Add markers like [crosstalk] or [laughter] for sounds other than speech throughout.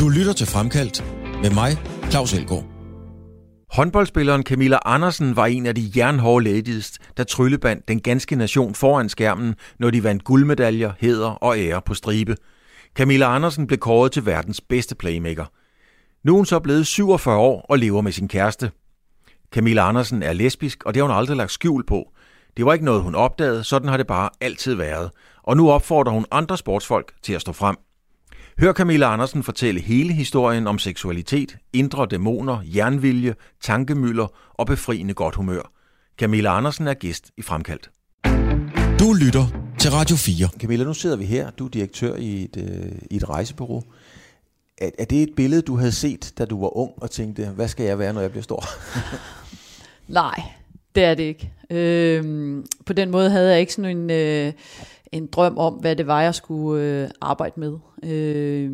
Du lytter til Fremkaldt med mig, Claus Elgaard. Håndboldspilleren Camilla Andersen var en af de jernhårde ladies, der tryllebandt den ganske nation foran skærmen, når de vandt guldmedaljer, heder og ære på stribe. Camilla Andersen blev kåret til verdens bedste playmaker. Nu er hun så blevet 47 år og lever med sin kæreste. Camilla Andersen er lesbisk, og det har hun aldrig lagt skjul på. Det var ikke noget, hun opdagede, sådan har det bare altid været. Og nu opfordrer hun andre sportsfolk til at stå frem. Hør Camilla Andersen fortælle hele historien om seksualitet, indre dæmoner, jernvilje, tankemøller og befriende godt humør. Camilla Andersen er gæst i Fremkaldt. Du lytter til Radio 4. Camilla, nu sidder vi her. Du er direktør i et, øh, i et rejsebureau. Er, er det et billede, du havde set, da du var ung og tænkte, hvad skal jeg være, når jeg bliver stor? [laughs] Nej, det er det ikke. Øhm, på den måde havde jeg ikke sådan en, øh, en drøm om, hvad det var, jeg skulle øh, arbejde med. Øh,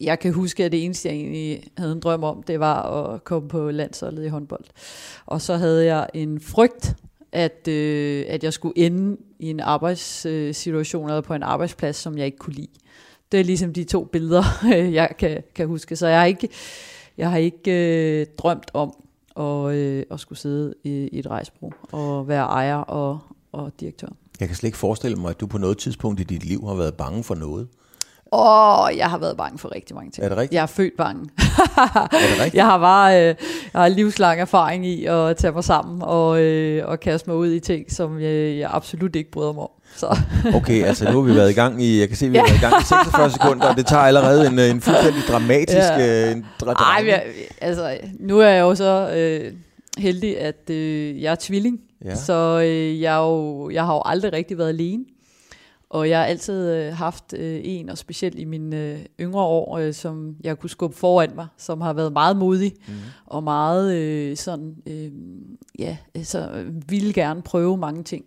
jeg kan huske, at det eneste, jeg egentlig havde en drøm om, det var at komme på landsholdet i håndbold. Og så havde jeg en frygt, at, øh, at jeg skulle ende i en arbejdssituation eller på en arbejdsplads, som jeg ikke kunne lide. Det er ligesom de to billeder, [laughs] jeg kan, kan huske. Så jeg har ikke, jeg har ikke øh, drømt om og, øh, og skulle sidde i, i et rejsbrug og være ejer og, og direktør. Jeg kan slet ikke forestille mig, at du på noget tidspunkt i dit liv har været bange for noget. Åh, jeg har været bange for rigtig mange ting. Er det rigtigt? Jeg er født bange. [laughs] er det rigtigt? Jeg har bare øh, jeg har livslang erfaring i at tage mig sammen og, øh, og kaste mig ud i ting, som jeg, jeg absolut ikke bryder mig om. Så. [laughs] Okay, altså nu har vi været i gang i, jeg kan se, vi har været i gang i 46 sekunder, og det tager allerede en, en fuldstændig dramatisk... Ja. Øh, en dra- Ej, jeg, altså, nu er jeg jo så øh, heldig, at øh, jeg er tvilling, Ja. så øh, jeg, er jo, jeg har jo aldrig rigtig været alene. Og jeg har altid øh, haft øh, en, og specielt i mine øh, yngre år, øh, som jeg kunne skubbe foran mig, som har været meget modig, mm. og meget øh, sådan, øh, ja, så ville gerne prøve mange ting.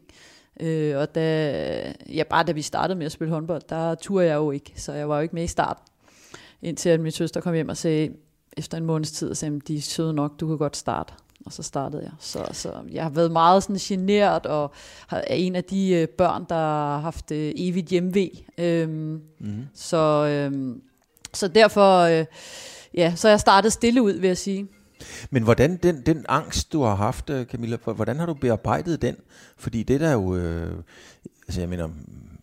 Øh, og da, ja, bare da vi startede med at spille håndbold, der turde jeg jo ikke, så jeg var jo ikke med i starten. Indtil at min søster kom hjem og sagde, efter en måneds tid, og sagde, de er søde nok, du kan godt starte. Og så startede jeg. Så, så jeg har været meget sådan genert, og er en af de øh, børn, der har haft øh, evigt hjemve. Øhm, mm. så, øhm, så derfor, øh, ja, så jeg startet stille ud, vil jeg sige. Men hvordan den, den angst, du har haft, øh, Camilla, hvordan har du bearbejdet den? Fordi det der er jo, øh, altså jeg mener,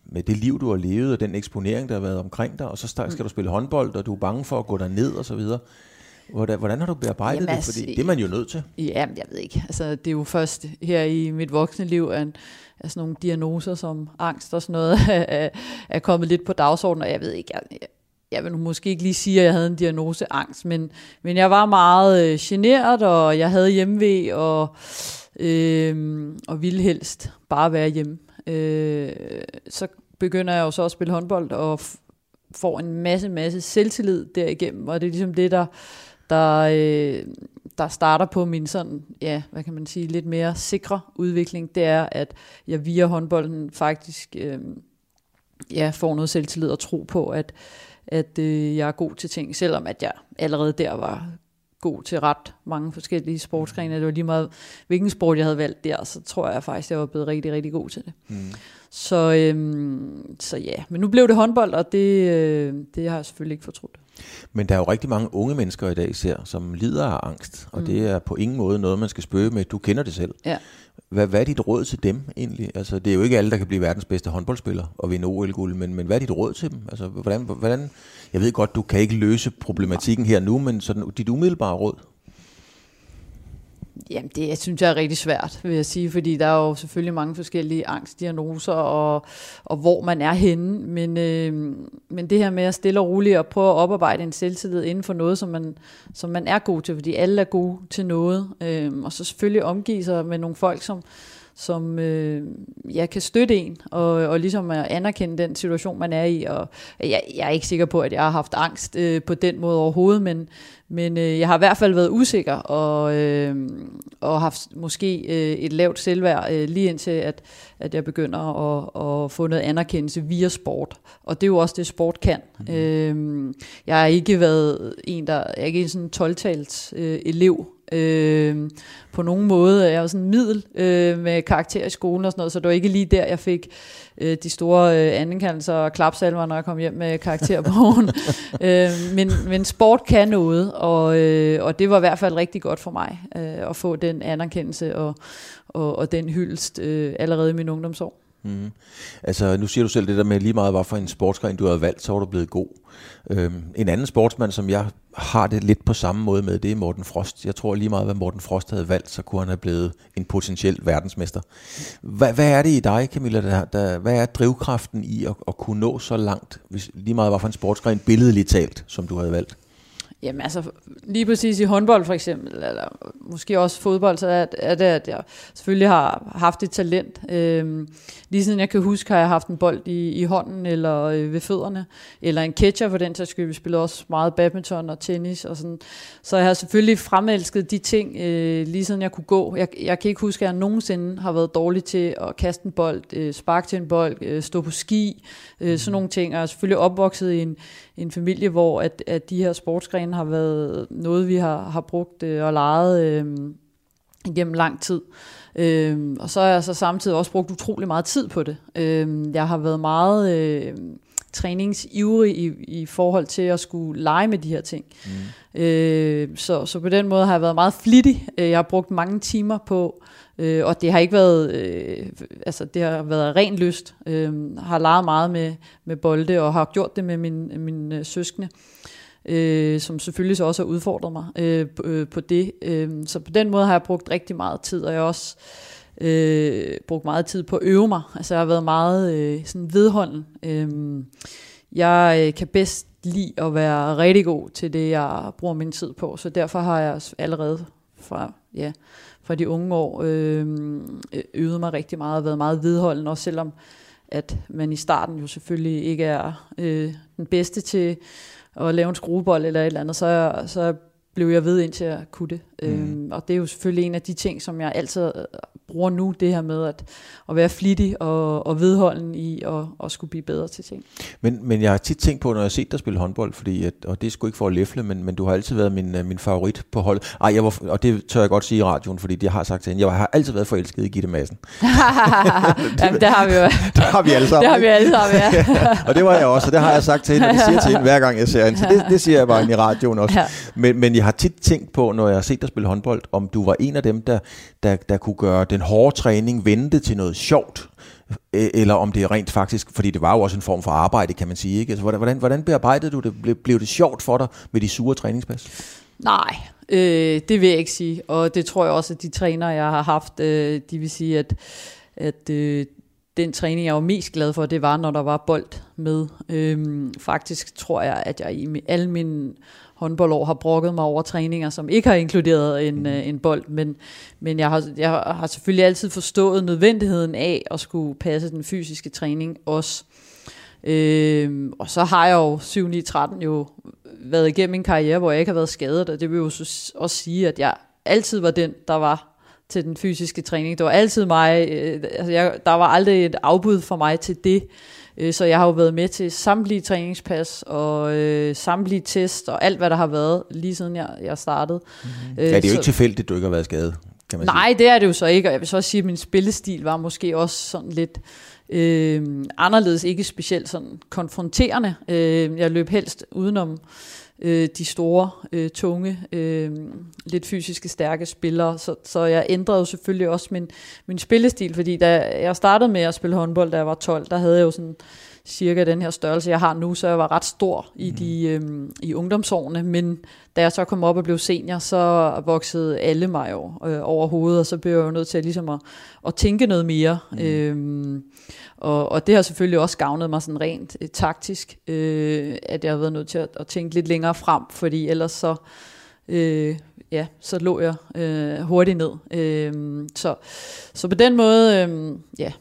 med det liv, du har levet, og den eksponering, der har været omkring dig, og så skal du spille håndbold, og du er bange for at gå ned og så videre. Hvordan, hvordan har du bearbejdet Jamen, det? altså, Fordi det er man jo nødt til. Ja, jeg ved ikke. Altså, det er jo først her i mit voksne liv, at, at sådan nogle diagnoser som angst og sådan noget [laughs] er, er kommet lidt på dagsordenen, og jeg ved ikke, jeg, jeg vil måske ikke lige sige, at jeg havde en diagnose angst, men, men jeg var meget øh, generet, og jeg havde hjemmevæg, og, øh, og ville helst bare være hjemme. Øh, så begynder jeg jo så at spille håndbold, og får en masse, masse selvtillid derigennem, og det er ligesom det, der, der, øh, der starter på min sådan, ja, hvad kan man sige, lidt mere sikre udvikling, det er, at jeg via håndbolden faktisk øh, ja, får noget selvtillid og tro på, at, at øh, jeg er god til ting, selvom at jeg allerede der var god til ret mange forskellige sportsgrene. Det var lige meget, hvilken sport jeg havde valgt der, så tror jeg faktisk, jeg var blevet rigtig, rigtig god til det. Mm. Så, øhm, så ja, men nu blev det håndbold, og det, øh, det har jeg selvfølgelig ikke fortrudt. Men der er jo rigtig mange unge mennesker i dag, ser, som lider af angst, og mm. det er på ingen måde noget, man skal spøge med. Du kender det selv. Ja. Hvad, hvad er dit råd til dem egentlig? Altså, det er jo ikke alle, der kan blive verdens bedste håndboldspiller og vinde OL-guld, men, men hvad er dit råd til dem? Altså, hvordan, hvordan, jeg ved godt, du kan ikke løse problematikken her nu, men sådan, dit umiddelbare råd? Jamen, det jeg synes jeg er rigtig svært, vil jeg sige, fordi der er jo selvfølgelig mange forskellige angstdiagnoser, og, og hvor man er henne, men, øh, men det her med at stille og roligt og prøve at oparbejde en selvtillid inden for noget, som man, som man er god til, fordi alle er gode til noget, øh, og så selvfølgelig omgive sig med nogle folk, som, som øh, jeg kan støtte en, og, og ligesom at anerkende den situation, man er i. Og jeg, jeg er ikke sikker på, at jeg har haft angst øh, på den måde overhovedet, men, men øh, jeg har i hvert fald været usikker, og, øh, og haft måske øh, et lavt selvværd, øh, lige indtil at, at jeg begynder at, at få noget anerkendelse via sport. Og det er jo også det, sport kan. Mm-hmm. Øh, jeg har ikke været en, der jeg er ikke sådan en 12-tals øh, elev, Øh, på nogen måde. Jeg var sådan middel øh, med karakter i skolen og sådan noget, så det var ikke lige der, jeg fik øh, de store øh, anerkendelser og klapsalver, når jeg kom hjem med karakterbogen. [laughs] øh, men, men sport kan noget, og, øh, og det var i hvert fald rigtig godt for mig øh, at få den anerkendelse og, og, og den hyldest øh, allerede i min ungdomsår. Mm. Altså, nu siger du selv det der med lige meget, hvad for en sportsgren du har valgt, så var du blevet god. Øhm, en anden sportsmand, som jeg har det lidt på samme måde med, det er Morten Frost. Jeg tror lige meget, hvad Morten Frost havde valgt, så kunne han have blevet en potentiel verdensmester. Hvad, hvad er det i dig, Camilla? Der, der, hvad er drivkraften i at, at kunne nå så langt, hvis lige meget, hvad for en sportsgren billedligt talt, som du havde valgt? Jamen altså, lige præcis i håndbold for eksempel, eller måske også fodbold, så er, er det, at jeg selvfølgelig har haft et talent. Øhm, lige siden jeg kan huske, har jeg haft en bold i, i hånden eller øh, ved fødderne, eller en catcher for den sags skyld. Vi spillede også meget badminton og tennis og sådan. Så jeg har selvfølgelig fremelsket de ting, øh, lige siden jeg kunne gå. Jeg, jeg kan ikke huske, at jeg nogensinde har været dårlig til at kaste en bold, øh, sparke til en bold, øh, stå på ski, øh, sådan nogle ting. Og jeg er selvfølgelig opvokset i en, en familie, hvor at, at de her sportsgrene har været noget, vi har, har brugt øh, og leget øh, igennem lang tid. Øh, og så har jeg så samtidig også brugt utrolig meget tid på det. Øh, jeg har været meget øh, træningsivrig i, i forhold til at skulle lege med de her ting. Mm. Øh, så, så på den måde har jeg været meget flittig. Øh, jeg har brugt mange timer på Øh, Øh, og det har ikke været, øh, altså det har været ren lyst. Øh, har leget meget med, med bolde, og har gjort det med min, min øh, søskende. Øh, som selvfølgelig så også har udfordret mig øh, på, øh, på det. Øh, så på den måde har jeg brugt rigtig meget tid, og jeg har også øh, brugt meget tid på at øve mig. Altså jeg har været meget øh, sådan vedholden. Øh, jeg øh, kan bedst lide at være rigtig god til det, jeg bruger min tid på, så derfor har jeg allerede fra, ja, fra de unge år øh, øvet mig rigtig meget og været meget vedholden, også selvom at man i starten jo selvfølgelig ikke er øh, den bedste til at lave en skruebold eller et eller andet, så, så blev jeg ved indtil jeg kunne det. Mm. Øhm, og det er jo selvfølgelig en af de ting, som jeg altid bruger nu, det her med at, at være flittig og, og vedholden i at, at skulle blive bedre til ting. Men, men jeg har tit tænkt på, når jeg har set dig spille håndbold, fordi at, og det er sgu ikke for at læfle, men, men du har altid været min, min favorit på hold. Ej, jeg var, og det tør jeg godt sige i radioen, fordi jeg har sagt til hende, jeg har altid været forelsket i Gitte Madsen. [laughs] [laughs] Jamen, det har vi jo. [laughs] det har vi alle sammen. Det har vi alle sammen, ja. og det var jeg også, og det har jeg sagt til hende, og det siger til hende hver gang jeg ser hende. Så det, det siger jeg bare i radioen også. Ja. Men, men jeg har tit tænkt på, når jeg har set dig spille håndbold, om du var en af dem, der, der, der kunne gøre den hårde træning vente til noget sjovt, e-, eller om det er rent faktisk, fordi det var jo også en form for arbejde, kan man sige. Ikke? Altså, hvordan, hvordan bearbejdede du det? Blev det sjovt for dig med de sure træningspas? Nej, øh, det vil jeg ikke sige. Og det tror jeg også, at de trænere, jeg har haft, øh, de vil sige, at, at øh, den træning, jeg var mest glad for, det var, når der var bold med. Øh, faktisk tror jeg, at jeg i alle mine håndboldår har brokket mig over træninger, som ikke har inkluderet en, mm. øh, en bold, men, men jeg, har, jeg har selvfølgelig altid forstået nødvendigheden af at skulle passe den fysiske træning også. Øh, og så har jeg jo 7 9 13 jo været igennem en karriere, hvor jeg ikke har været skadet, og det vil jo også sige, at jeg altid var den, der var til den fysiske træning. Det var altid mig, øh, altså jeg, der var aldrig et afbud for mig til det. Øh, så jeg har jo været med til samtlige træningspas og øh, samtlige test og alt, hvad der har været, lige siden jeg, jeg startede. Mm-hmm. Øh, ja, det er jo så, ikke tilfældigt, at du ikke har været skadet, kan man Nej, sige. det er det jo så ikke, og jeg vil så også sige, at min spillestil var måske også sådan lidt øh, anderledes, ikke specielt sådan konfronterende. Øh, jeg løb helst udenom øh, de store, øh, tunge, øh, lidt fysiske, stærke spillere. Så, så jeg ændrede jo selvfølgelig også min, min spillestil, fordi da jeg startede med at spille håndbold, da jeg var 12, der havde jeg jo sådan cirka den her størrelse, jeg har nu, så jeg var ret stor i, mm. de, øh, i ungdomsårene, men da jeg så kom op og blev senior, så voksede alle mig jo øh, over hovedet, og så blev jeg jo nødt til at, ligesom at, at tænke noget mere. Mm. Øh, og, og det har selvfølgelig også gavnet mig sådan rent øh, taktisk, øh, at jeg har været nødt til at, at tænke lidt længere frem, fordi ellers så, øh, ja, så lå jeg øh, hurtigt ned. Øh, så, så på den måde, øh, ja.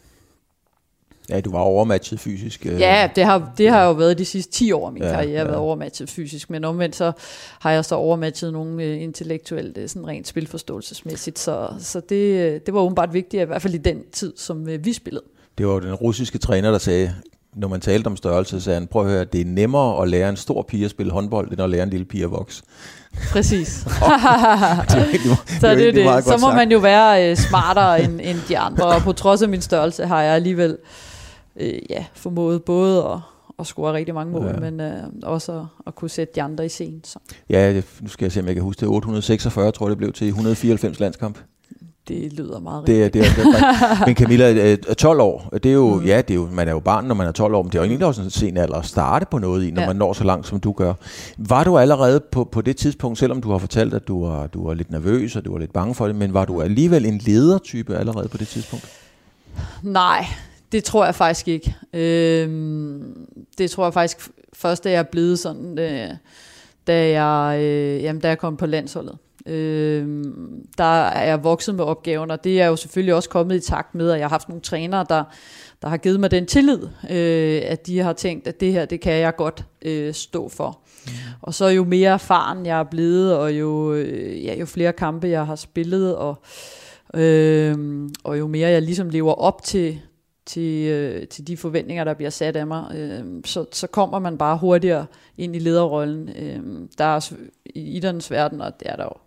Ja, du var overmatchet fysisk. Øh. Ja, det har, det har jo været de sidste 10 år af min ja, karriere, jeg har ja. været overmatchet fysisk, men omvendt så har jeg så overmatchet nogle øh, intellektuelt, øh, sådan rent spilforståelsesmæssigt, så, så det, øh, det var åbenbart vigtigt, i hvert fald i den tid, som øh, vi spillede det var den russiske træner, der sagde, når man talte om størrelse, sagde han, prøv at høre, det er nemmere at lære en stor pige at spille håndbold, end at lære en lille pige at vokse. Præcis. [laughs] så det er [laughs] det. Så må man jo være øh, smartere end, end de andre, og på trods af min størrelse har jeg alligevel øh, ja, formået både at, at score rigtig mange mål, ja. men øh, også at, at kunne sætte de andre i scenen. Så. Ja, nu skal jeg se, om jeg kan huske det. 846 tror jeg, det blev til 194 landskamp det lyder meget det, det, er, det er, [laughs] Men Camilla, 12 år, det er jo, mm. ja, det er jo, man er jo barn, når man er 12 år, men det er jo egentlig også en sen alder at starte på noget i, når ja. man når så langt, som du gør. Var du allerede på, på det tidspunkt, selvom du har fortalt, at du var, du var lidt nervøs, og du var lidt bange for det, men var du alligevel en ledertype allerede på det tidspunkt? Nej, det tror jeg faktisk ikke. Øhm, det tror jeg faktisk først, da jeg er blevet sådan, øh, da, jeg, øh, jamen, da jeg kom på landsholdet. Øh, der er jeg vokset med opgaven, og det er jo selvfølgelig også kommet i takt med, at jeg har haft nogle trænere, der, der har givet mig den tillid, øh, at de har tænkt, at det her, det kan jeg godt øh, stå for. Mm. Og så jo mere erfaren jeg er blevet, og jo, øh, ja, jo flere kampe jeg har spillet, og, øh, og jo mere jeg ligesom lever op til, til, øh, til de forventninger, der bliver sat af mig, øh, så, så kommer man bare hurtigere ind i lederrollen. Øh, der er i idrættens verden, og det er der jo,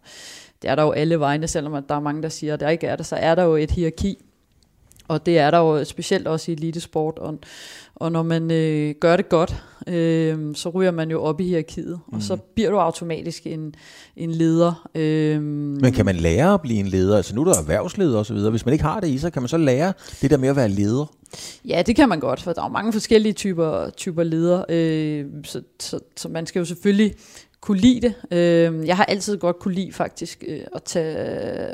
det er der jo alle vegne, selvom at der er mange, der siger, at der ikke er det, så er der jo et hierarki. Og det er der jo specielt også i elitesport. Og, og når man øh, gør det godt, øh, så ryger man jo op i hierarkiet, mm. og så mhm. bliver du automatisk en, en leder. Øh, Men kan man lære at blive en leder? Altså nu er der erhvervsleder osv. Hvis man ikke har det i sig, kan man så lære det der med at være leder? Ja, det kan man godt, for der er mange forskellige typer, typer ledere, øh, så, så, så man skal jo selvfølgelig kunne lide det. Øh, jeg har altid godt kunne lide faktisk øh, at, tage,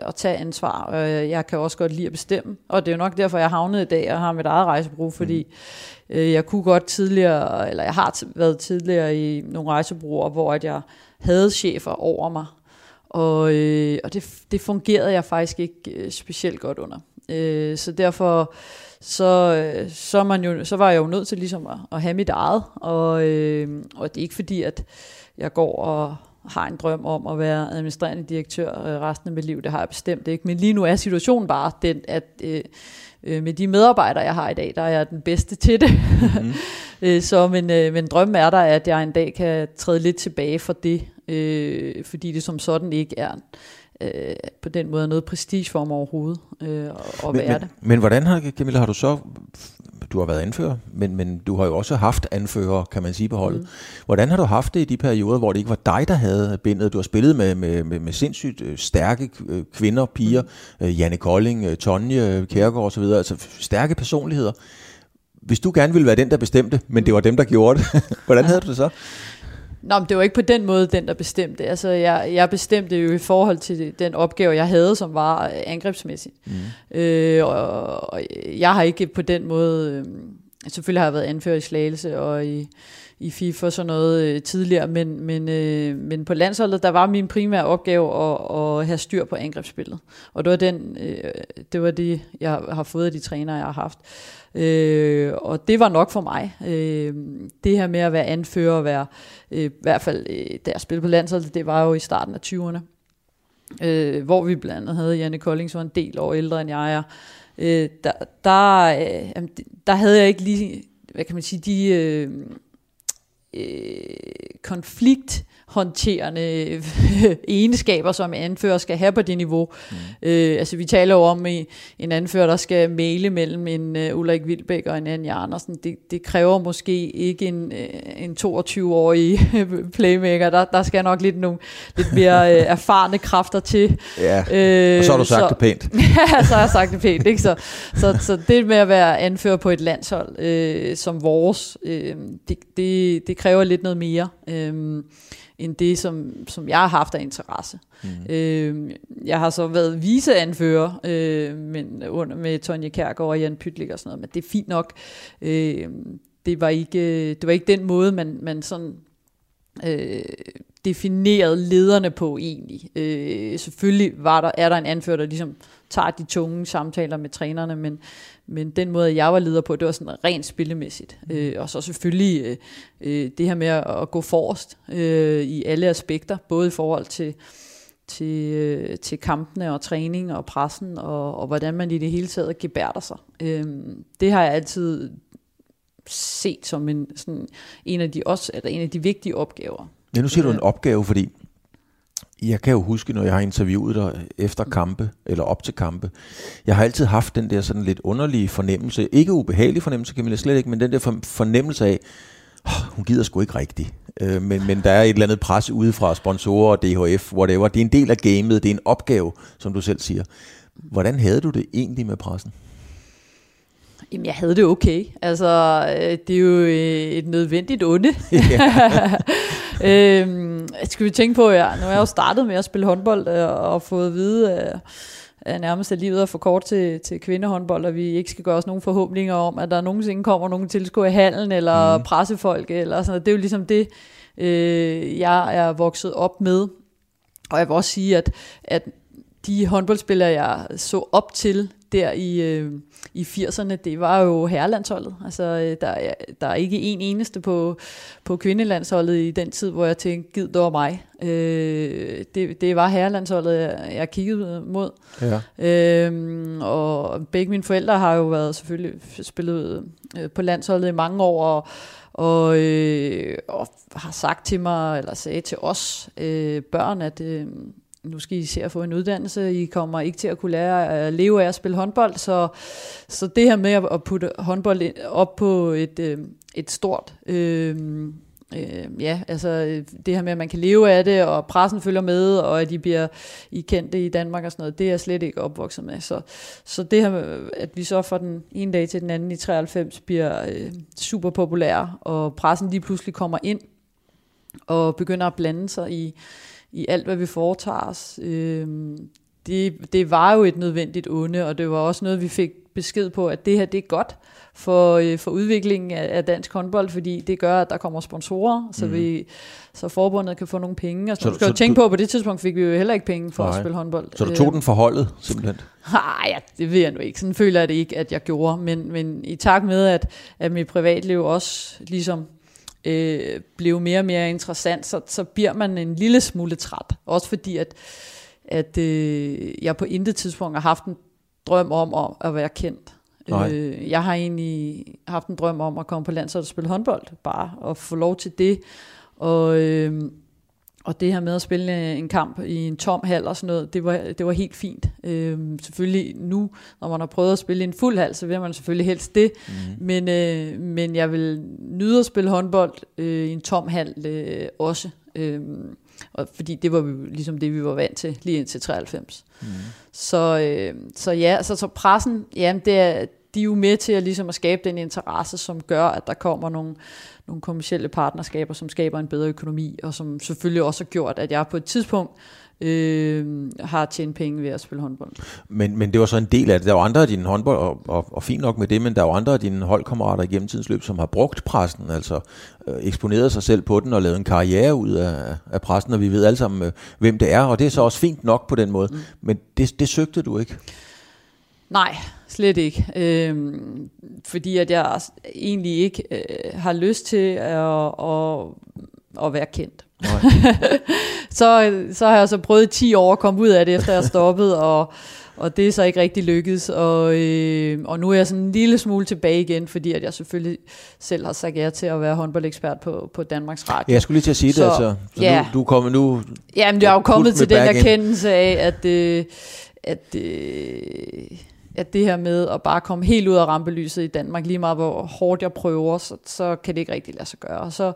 at tage ansvar, og jeg kan også godt lide at bestemme. Og det er jo nok derfor, jeg havnet i dag og har mit eget rejsebrug, fordi mm. øh, jeg kunne godt tidligere, eller jeg har været tidligere i nogle rejsebureauer, hvor at jeg havde chefer over mig, og, øh, og det, det fungerede jeg faktisk ikke øh, specielt godt under. Øh, så derfor så, øh, så, man jo, så var jeg jo nødt til ligesom at, at have mit eget, og, øh, og det er ikke fordi, at jeg går og har en drøm om at være administrerende direktør øh, resten af mit liv. Det har jeg bestemt ikke. Men lige nu er situationen bare den, at øh, øh, med de medarbejdere, jeg har i dag, der er jeg den bedste til det. [laughs] Øh, så men, øh, men drømmen er der, at jeg en dag kan træde lidt tilbage for det, øh, fordi det som sådan ikke er øh, på den måde noget prestige for mig overhovedet øh, at men, være men, det. Men hvordan har, Camilla, har du så du har været anfører, men, men du har jo også haft anfører, kan man sige, på holdet. Mm. Hvordan har du haft det i de perioder, hvor det ikke var dig, der havde bindet? Du har spillet med, med, med, med sindssygt øh, stærke øh, kvinder, piger, mm. øh, Janne Kolding, Tonje Kærgaard osv., altså stærke personligheder. Hvis du gerne ville være den, der bestemte, men det var dem, der gjorde det, [laughs] hvordan havde du det så? Nå, men det var ikke på den måde, den der bestemte. Altså, jeg, jeg bestemte jo i forhold til den opgave, jeg havde, som var angrebsmæssigt. Mm. Øh, og, og jeg har ikke på den måde... Øh, selvfølgelig har jeg været anført i Slagelse og i, i FIFA og sådan noget øh, tidligere, men, men, øh, men på landsholdet, der var min primære opgave at, at have styr på angrebsspillet. Og det var, den, øh, det var det, jeg har fået af de trænere, jeg har haft. Øh, og det var nok for mig. Øh, det her med at være anfører og være, øh, i hvert fald øh, da jeg spillede på landsholdet, det var jo i starten af 20'erne. Øh, hvor vi blandt andet havde Janne Kolding, som var en del år ældre end jeg er. Øh, der, der, øh, der havde jeg ikke lige, hvad kan man sige, de øh, øh, konflikt håndterende [laughs] egenskaber, som anfører skal have på det niveau. Mm. Øh, altså vi taler jo om en, en anfører, der skal male mellem en uh, Ulrik Vildbæk og en Anja Andersen. Det, det kræver måske ikke en, uh, en 22-årig [laughs] playmaker. Der, der skal nok lidt, nogle, lidt mere uh, [laughs] erfarne kræfter til. Ja, øh, og så har du sagt så, det pænt. ja, så har jeg sagt det pænt. Ikke? Så, så, så det med at være anfører på et landshold øh, som vores, øh, det, det, det kræver lidt noget mere. Øh, end det, som, som jeg har haft af interesse. Mm. Øh, jeg har så været viseanfører øh, men under, med Tonje Kærgaard og Jan Pytlik og sådan noget, men det er fint nok. Øh, det, var ikke, det var ikke den måde, man, man sådan... Øh, definerede lederne på egentlig. Øh, selvfølgelig var der, er der en anfører, der ligesom tager de tunge samtaler med trænerne, men, men den måde, jeg var leder på, det var sådan rent spillemæssigt. Mm. Øh, og så selvfølgelig øh, øh, det her med at, at gå forrest øh, i alle aspekter, både i forhold til, til, øh, til kampene og træning og pressen, og, og hvordan man i det hele taget gebærder sig. Øh, det har jeg altid set som en, sådan, en, af de også, eller en af de vigtige opgaver. Ja, nu siger du en opgave, fordi jeg kan jo huske, når jeg har interviewet dig efter kampe, eller op til kampe, jeg har altid haft den der sådan lidt underlige fornemmelse, ikke ubehagelig fornemmelse, kan man slet ikke, men den der fornemmelse af, oh, hun gider sgu ikke rigtigt. Øh, men, men der er et eller andet pres udefra, sponsorer, DHF, whatever. Det er en del af gamet, det er en opgave, som du selv siger. Hvordan havde du det egentlig med pressen? Jamen, jeg havde det okay. Altså, øh, det er jo øh, et nødvendigt onde. [laughs] øhm, skal vi tænke på, ja, nu er jeg jo startet med at spille håndbold øh, og fået at vide, at nærmest at livet er for kort til, til kvindehåndbold, og vi ikke skal gøre os nogen forhåbninger om, at der nogensinde kommer nogen tilskuere i hallen, eller mm. pressefolk, eller sådan noget. Det er jo ligesom det, øh, jeg er vokset op med. Og jeg vil også sige, at, at de håndboldspillere, jeg så op til der i, øh, i 80'erne, det var jo herrelandsholdet. Altså, øh, der, er, der er ikke en eneste på, på kvindelandsholdet i den tid, hvor jeg tænkte, gid det var mig. Øh, det, det var herrelandsholdet, jeg, jeg kiggede mod. Ja. Øh, og begge mine forældre har jo været selvfølgelig spillet øh, på landsholdet i mange år, og, og, øh, og har sagt til mig, eller sagde til os øh, børn, at... Øh, nu skal I se at få en uddannelse, I kommer ikke til at kunne lære at leve af at spille håndbold, så, så det her med at putte håndbold op på et, øh, et stort, øh, øh, ja, altså øh, det her med, at man kan leve af det, og pressen følger med, og at de bliver I kendte i Danmark og sådan noget, det er jeg slet ikke opvokset med. Så, så det her med, at vi så fra den ene dag til den anden i 93 bliver øh, super populære, og pressen lige pludselig kommer ind, og begynder at blande sig i, i alt, hvad vi foretager os. Øh, det, det var jo et nødvendigt onde, og det var også noget, vi fik besked på, at det her det er godt for, øh, for udviklingen af, af dansk håndbold, fordi det gør, at der kommer sponsorer, så, mm. vi, så forbundet kan få nogle penge. Og så, så du skal jo tænke du, på, at på det tidspunkt fik vi jo heller ikke penge for nej. at spille håndbold. Så du tog den for holdet, simpelthen? Nej, ja, det ved jeg nu ikke. Sådan føler jeg det ikke, at jeg gjorde. Men, men i takt med, at, at mit privatliv også ligesom øh, blev mere og mere interessant, så, så bliver man en lille smule træt. Også fordi, at, at øh, jeg på intet tidspunkt har haft en drøm om, om at være kendt. Øh, jeg har egentlig haft en drøm om at komme på landsholdet og spille håndbold, bare og få lov til det. Og... Øh, og det her med at spille en kamp i en tom hal og sådan noget, det var, det var helt fint. Øhm, selvfølgelig nu, når man har prøvet at spille i en fuld hal, så vil man selvfølgelig helst det. Mm. Men, øh, men jeg vil nyde at spille håndbold øh, i en tom hal øh, også. Øhm, og fordi det var vi, ligesom det, vi var vant til lige indtil 93. Mm. Så, øh, så ja, så, så pressen, jamen det er, de er jo med til at, ligesom at skabe den interesse, som gør, at der kommer nogle, nogle kommersielle partnerskaber, som skaber en bedre økonomi, og som selvfølgelig også har gjort, at jeg på et tidspunkt øh, har tjent penge ved at spille håndbold. Men, men det var så en del af det. Der var andre af dine håndbold, og, og, og fint nok med det, men der var andre af dine holdkammerater igennem tidens løb, som har brugt pressen, altså øh, eksponeret sig selv på den og lavet en karriere ud af, af pressen, og vi ved alle sammen, øh, hvem det er, og det er så også fint nok på den måde. Mm. Men det, det søgte du ikke? Nej, slet ikke. Øhm, fordi at jeg egentlig ikke øh, har lyst til at, at, at være kendt. [laughs] så, så har jeg så prøvet 10 år at komme ud af det, efter jeg stoppet, og, og det er så ikke rigtig lykkedes. Og, øh, og nu er jeg sådan en lille smule tilbage igen, fordi at jeg selvfølgelig selv har sagt ja til at være håndboldekspert på, på Danmarks Radio. Ja, jeg skulle lige til at sige så, det, altså. Så ja. nu, du er kommet nu... Jamen, jeg er jo kommet til den erkendelse af, at... Øh, at øh, at det her med at bare komme helt ud af rampelyset i Danmark, lige meget hvor hårdt jeg prøver, så, så kan det ikke rigtig lade sig gøre. Og så,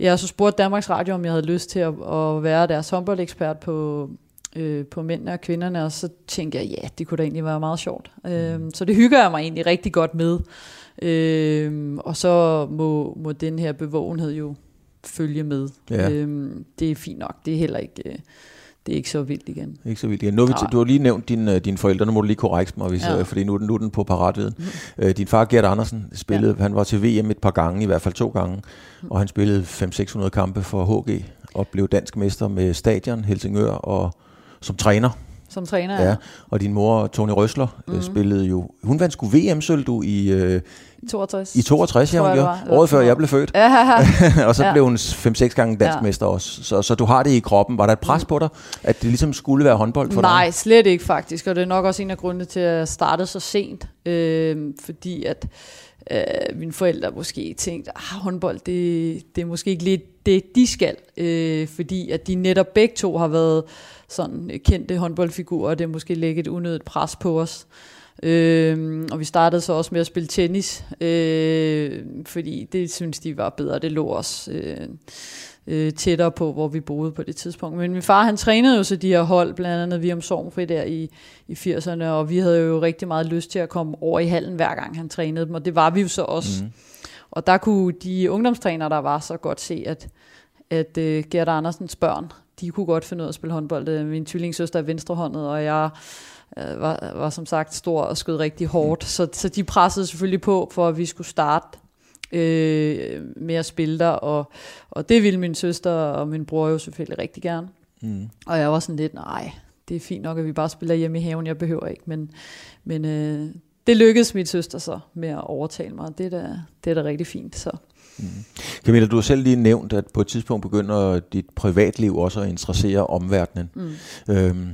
jeg så spurgte Danmarks Radio, om jeg havde lyst til at, at være deres håndboldekspert på, øh, på mændene og kvinderne, og så tænkte jeg, ja, det kunne da egentlig være meget sjovt. Øh, så det hygger jeg mig egentlig rigtig godt med. Øh, og så må, må den her bevågenhed jo følge med. Ja. Øh, det er fint nok. Det er heller ikke... Øh, det er ikke så vildt igen. Ikke så vildt igen. Nu, vi til, du har lige nævnt din, uh, dine forældre, nu må du lige korrekte mig, hvis, ja. uh, fordi nu, nu er den på paratviden. Mm. Uh, din far Gert Andersen spillede, ja. han var til VM et par gange, i hvert fald to gange, mm. og han spillede 500-600 kampe for HG, og blev dansk mester med Stadion, Helsingør, og som træner. Som træner, ja. ja. Og din mor, Tony Røsler, mm. spillede jo... Hun vandt sgu VM-sølv, du, i... I 62. I 62, ja, hun gjorde. Året før jeg blev født. Ja. [laughs] og så ja. blev hun 5-6 gange dansk ja. mester også. Så, så du har det i kroppen. Var der et pres på dig, at det ligesom skulle være håndbold for Nej, dig? Nej, slet ikke faktisk. Og det er nok også en af grundene til, at jeg startede så sent. Øh, fordi at øh, mine forældre måske tænkte, ah, håndbold, det, det er måske ikke lidt det, de skal, øh, fordi at de netop begge to har været sådan kendte håndboldfigurer, og det måske lægge et unødigt pres på os. Øh, og vi startede så også med at spille tennis, øh, fordi det synes de var bedre, det lå os øh, øh, tættere på, hvor vi boede på det tidspunkt. Men min far, han trænede jo så de her hold, blandt andet vi om Sorgfri der i, i 80'erne, og vi havde jo rigtig meget lyst til at komme over i hallen hver gang han trænede dem, og det var vi jo så også. Mm. Og der kunne de ungdomstrænere, der var, så godt se, at, at uh, Gert Andersens børn, de kunne godt finde ud af at spille håndbold. Min tvillingsøster er venstrehåndet, og jeg uh, var, var som sagt stor og skød rigtig hårdt. Mm. Så, så de pressede selvfølgelig på, for at vi skulle starte øh, med at spille der, og, og det ville min søster og min bror jo selvfølgelig rigtig gerne. Mm. Og jeg var sådan lidt, nej, det er fint nok, at vi bare spiller hjemme i haven, jeg behøver ikke, men, men øh, det lykkedes min søster så med at overtale mig, og det er da, det er da rigtig fint. Så. Mm. Camilla, du har selv lige nævnt, at på et tidspunkt begynder dit privatliv også at interessere omverdenen. Mm. Øhm,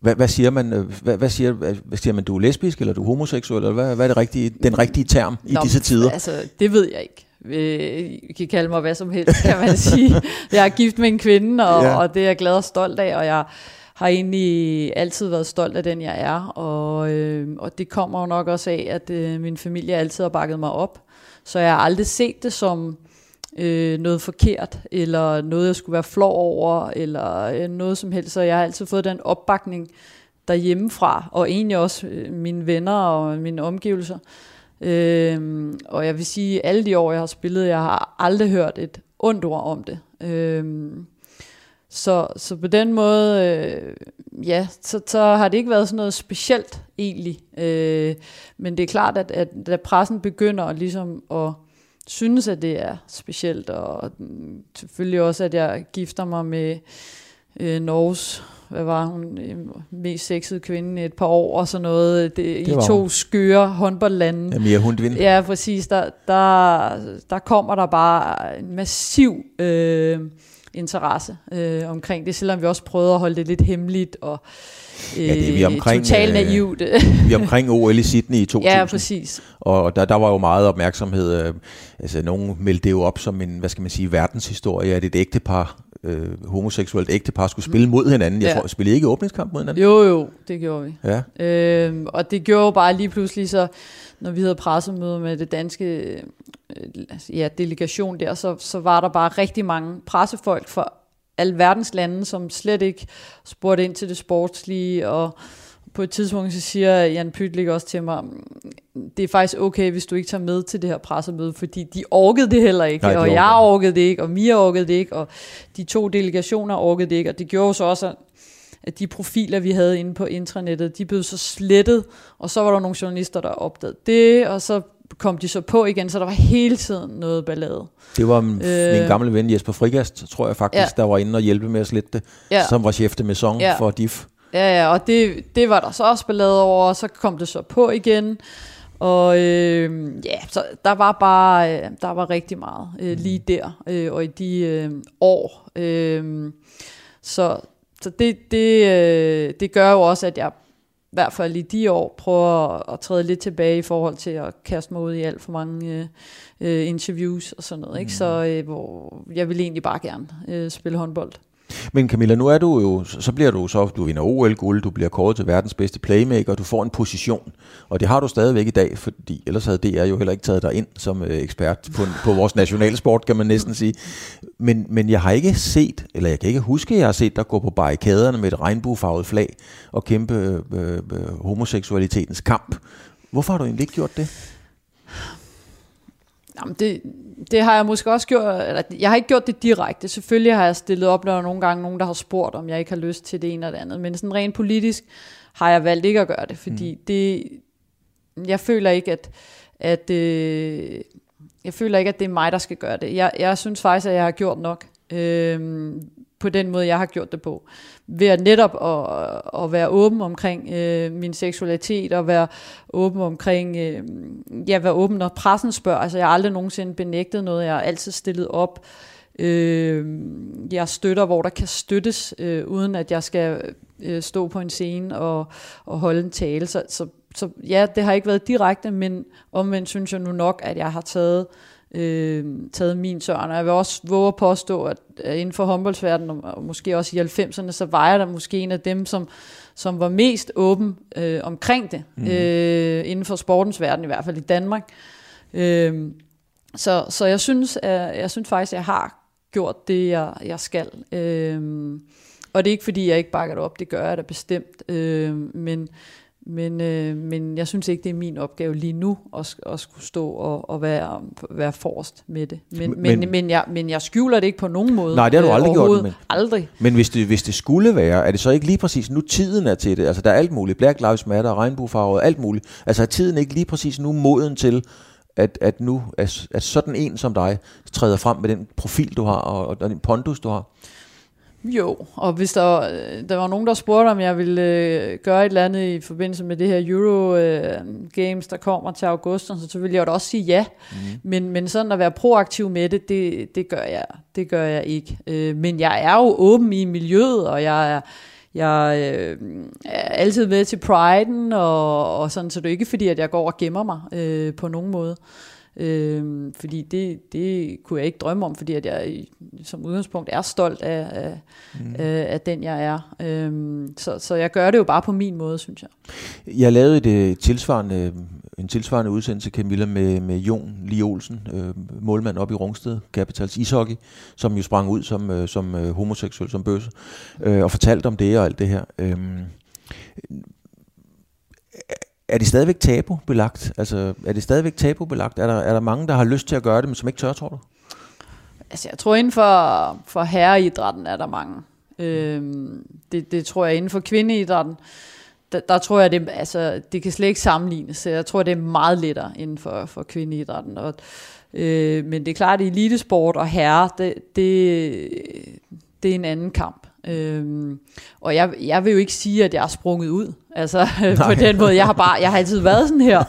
hvad, hvad siger man? Øh, hvad, hvad, siger, hvad siger man? Du er lesbisk, eller du er homoseksuel, eller hvad, hvad er det rigtige, den rigtige term i Nå, disse tider? Altså, det ved jeg ikke. Øh, I kan kalde mig hvad som helst, kan man [laughs] sige. Jeg er gift med en kvinde, og, ja. og det er jeg glad og stolt af, og jeg har egentlig altid været stolt af den, jeg er. Og, øh, og det kommer jo nok også af, at øh, min familie altid har bakket mig op. Så jeg har aldrig set det som øh, noget forkert, eller noget, jeg skulle være flov over, eller øh, noget som helst. Så jeg har altid fået den opbakning derhjemmefra, og egentlig også øh, mine venner og mine omgivelser. Øh, og jeg vil sige, alle de år, jeg har spillet, jeg har aldrig hørt et ondt ord om det. Øh, så, så på den måde, øh, ja, så, så har det ikke været sådan noget specielt egentlig. Øh, men det er klart, at, at da pressen begynder ligesom at synes, at det er specielt, og selvfølgelig også, at jeg gifter mig med øh, Norges, hvad var hun, øh, mest sexede kvinde i et par år og sådan noget, det, det i to hun. skøre håndboldlande. Ja, Mia Hundvin. Ja, præcis. Der, der, der kommer der bare en massiv øh, interesse øh, omkring det, selvom vi også prøvede at holde det lidt hemmeligt og Ja, det er vi øh, omkring, totalt naivt. vi er omkring OL i Sydney i 2000. [laughs] Ja, præcis. Og der, der var jo meget opmærksomhed. Øh, altså, nogen meldte det jo op som en, hvad skal man sige, verdenshistorie, at et ægtepar, øh, homoseksuelt ægtepar, skulle spille mm. mod hinanden. Jeg ja. tror, spillede I ikke åbningskamp mod hinanden? Jo, jo, det gjorde vi. Ja. Øhm, og det gjorde jo bare lige pludselig så, når vi havde pressemøde med det danske øh, ja, delegation der, så, så var der bare rigtig mange pressefolk fra alverdens lande, som slet ikke spurgte ind til det sportslige, og på et tidspunkt så siger Jan Pytlik også til mig, det er faktisk okay, hvis du ikke tager med til det her pressemøde, fordi de orkede det heller ikke, Nej, og jeg orkede det ikke, og Mia orkede det ikke, og de to delegationer orkede det ikke, og det gjorde så også, at de profiler, vi havde inde på intranettet, de blev så slettet, og så var der nogle journalister, der opdagede det, og så kom de så på igen, så der var hele tiden noget ballade. Det var min, øh, min gamle ven Jesper Frigast, tror jeg faktisk, ja. der var inde og hjælpe med at slette det, ja. som var chef de maison ja. for DIF. Ja, ja, og det, det var der så også ballade over, og så kom det så på igen. Og øh, ja, så der var bare, øh, der var rigtig meget øh, lige der, øh, og i de øh, år. Øh, så så det, det, øh, det gør jo også, at jeg i hvert fald i de år prøver at, at træde lidt tilbage i forhold til at kaste mig ud i alt for mange øh, øh interviews og sådan noget. Ikke? Mm. Så øh, hvor jeg vil egentlig bare gerne øh, spille håndbold. Men Camilla, nu er du jo, så bliver du så, du vinder OL-guld, du bliver kåret til verdens bedste playmaker, du får en position, og det har du stadigvæk i dag, fordi ellers havde DR jo heller ikke taget dig ind som øh, ekspert på, på vores nationalsport, kan man næsten sige. Men, men jeg har ikke set, eller jeg kan ikke huske, at jeg har set dig gå på barrikaderne med et regnbuefarvet flag og kæmpe øh, øh, øh homoseksualitetens kamp. Hvorfor har du egentlig ikke gjort det? Jamen det, det har jeg måske også gjort, eller jeg har ikke gjort det direkte. Selvfølgelig har jeg stillet op, når der er nogle gange nogen, der har spurgt, om jeg ikke har lyst til det ene eller det andet. Men sådan rent politisk har jeg valgt ikke at gøre det, fordi mm. det, jeg føler ikke, at, at øh, jeg føler ikke, at det er mig, der skal gøre det. Jeg, jeg synes faktisk, at jeg har gjort nok. Øh, på den måde, jeg har gjort det på. Ved at netop at, at være åben omkring øh, min seksualitet, og være åben omkring, øh, ja, være åben, når pressen spørger. Altså, jeg har aldrig nogensinde benægtet noget, jeg har altid stillet op. Øh, jeg støtter, hvor der kan støttes, øh, uden at jeg skal øh, stå på en scene og, og holde en tale. Så, så så ja, det har ikke været direkte, men omvendt synes jeg nu nok, at jeg har taget øh, taget min tørn. Og jeg vil også våge at påstå, at inden for håndboldsverdenen, og måske også i 90'erne, så var jeg der måske en af dem, som, som var mest åben øh, omkring det, mm. øh, inden for sportens verden, i hvert fald i Danmark. Øh, så, så jeg synes, at, jeg synes faktisk, at jeg har gjort det, jeg, jeg skal. Øh, og det er ikke, fordi jeg ikke bakker det op, det gør jeg da bestemt. Øh, men, men, øh, men jeg synes ikke, det er min opgave lige nu at, at skulle stå og, og være, være forrest med det. Men, men, men, men, jeg, men jeg skjuler det ikke på nogen måde. Nej, det har du aldrig øh, gjort. Men, aldrig. Men hvis det, hvis det skulle være, er det så ikke lige præcis nu tiden er til det? Altså der er alt muligt. Black Lives Matter, regnbuefarvet, alt muligt. Altså er tiden ikke lige præcis nu moden til, at, at nu at, at sådan en som dig træder frem med den profil, du har, og, og den pondus, du har? Jo, og hvis der, der var nogen, der spurgte, om jeg ville øh, gøre et eller andet i forbindelse med det her Euro øh, Games, der kommer til august, så, så ville jeg da også sige ja. Mm. Men, men sådan at være proaktiv med det, det, det gør jeg, det gør jeg ikke. Øh, men jeg er jo åben i miljøet, og jeg er, jeg øh, er altid med til Pride'en, og, og sådan, så det er ikke fordi, at jeg går og gemmer mig øh, på nogen måde. Øh, fordi det, det kunne jeg ikke drømme om, fordi at jeg som udgangspunkt er stolt af, af, mm. af, af den, jeg er. Øh, så, så jeg gør det jo bare på min måde, synes jeg. Jeg lavede et øh, tilsvarende, en tilsvarende udsendelse, Camilla, med, med Jon Lee Olsen, øh, målmand op i Rungsted, Capitals Ishockey, som jo sprang ud som, øh, som øh, homoseksuel, som bøsse, øh, og fortalte om det og alt det her. Øh, er det stadigvæk tabubelagt? Altså, er det stadigvæk tabubelagt? Er der, er der mange, der har lyst til at gøre det, men som ikke tør, tror du? Altså, jeg tror inden for, for herreidrætten er der mange. Øhm, det, det tror jeg inden for kvindeidrætten, der, der tror jeg, det, altså, det kan slet ikke sammenlignes. Så jeg tror, det er meget lettere inden for, for kvindeidrætten. Og, øh, men det er klart, at elitesport og herre, det, det, det er en anden kamp. Øhm, og jeg, jeg vil jo ikke sige, at jeg er sprunget ud. Altså [laughs] på den måde, jeg har bare, jeg har altid været sådan her. [laughs]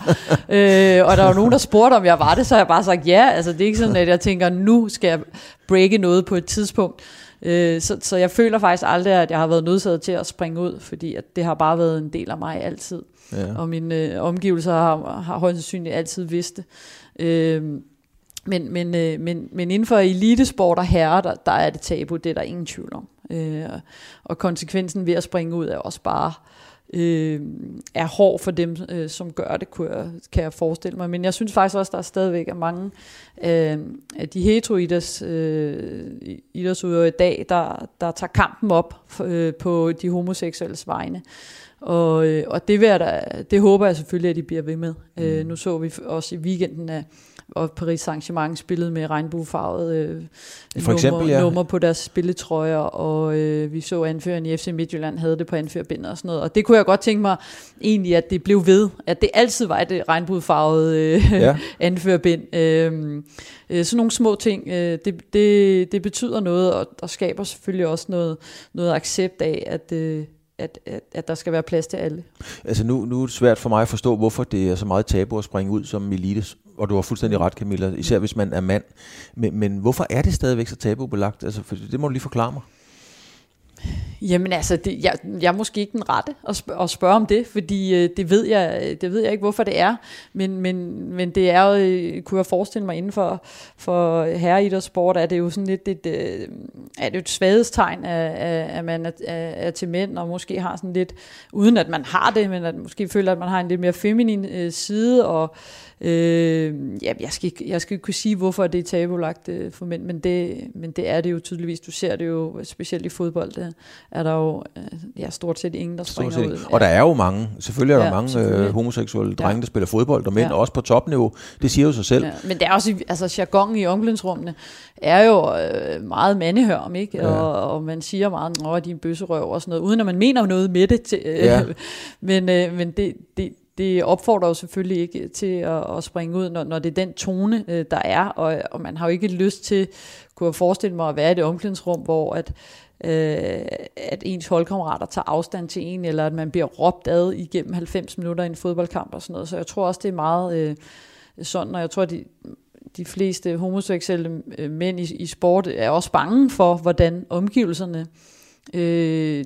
øh, og der var nogen, der spurgte, om jeg var det, så har jeg bare sagt ja. Altså det er ikke sådan, at jeg tænker, nu skal jeg breake noget på et tidspunkt. Øh, så, så jeg føler faktisk aldrig, at jeg har været nødsaget til at springe ud, fordi at det har bare været en del af mig altid. Ja. Og mine øh, omgivelser har, har højst sandsynligt altid vidst det. Øh, men, men, øh, men, men inden for elitesport og herre, der, der er det tabu, det er der ingen tvivl om. Øh, og konsekvensen ved at springe ud er også bare øh, er hård for dem, øh, som gør det, kunne jeg, kan jeg forestille mig. Men jeg synes faktisk også, der er stadigvæk er mange øh, af de heteroiders øh, idrætsudøvere i dag, der, der tager kampen op øh, på de homoseksuelle vegne. Og, øh, og det, vil jeg da, det håber jeg selvfølgelig, at de bliver ved med. Øh, mm. Øh, nu så vi også i weekenden, at og Paris Saint-Germain spillede med regnbuefarvet øh, For eksempel, nummer, ja. nummer på deres spilletrøjer, og øh, vi så anføreren i FC Midtjylland havde det på anførbind og sådan noget. Og det kunne jeg godt tænke mig egentlig, at det blev ved, at det altid var et regnbuefarvet øh, ja. [laughs] anførbind. Øh, øh, sådan nogle små ting, øh, det, det, det betyder noget, og der skaber selvfølgelig også noget, noget accept af, at... Øh, at, at, at der skal være plads til alle. Altså nu, nu er det svært for mig at forstå, hvorfor det er så meget tabu at springe ud som elites, og du har fuldstændig ret, Camilla, især hvis man er mand. Men, men hvorfor er det stadigvæk så tabubelagt? Altså, for det må du lige forklare mig. Jamen altså, det, jeg, jeg er måske ikke den rette at, spørge, at spørge om det, fordi øh, det, ved jeg, det ved jeg ikke, hvorfor det er. Men, men, men det er jo, øh, kunne jeg forestille mig, inden for, for herreidrætssport, at det jo sådan lidt et, øh, er det et svaghedstegn, at, at man er, er til mænd, og måske har sådan lidt, uden at man har det, men at måske føler, at man har en lidt mere feminin øh, side, og Øh, ja, jeg, skal ikke, jeg skal ikke kunne sige, hvorfor det er tabulagt øh, for mænd, men det, men det er det jo tydeligvis. Du ser det jo, specielt i fodbold, der er der jo øh, ja, stort set ingen, der springer ud. Ja. Og der er jo mange, selvfølgelig er der ja, mange øh, homoseksuelle drenge, ja. der spiller fodbold, og mænd ja. også på topniveau. Det siger jo sig selv. Ja, men det er også, altså jargon i omklædningsrummene er jo øh, meget mandehørm, ikke? Ja. Og, og man siger meget, at de er en bøsserøv og sådan noget, uden at man mener noget med det. Til, øh, ja. [laughs] men øh, men det, det, det opfordrer jo selvfølgelig ikke til at, at springe ud, når, når det er den tone, øh, der er, og, og man har jo ikke lyst til, kunne jeg forestille mig, at være i det omklædningsrum, hvor at, øh, at ens holdkammerater tager afstand til en, eller at man bliver råbt ad igennem 90 minutter i en fodboldkamp og sådan noget. Så jeg tror også, det er meget øh, sådan, og jeg tror, de, de fleste homoseksuelle øh, mænd i, i sport er også bange for, hvordan omgivelserne øh,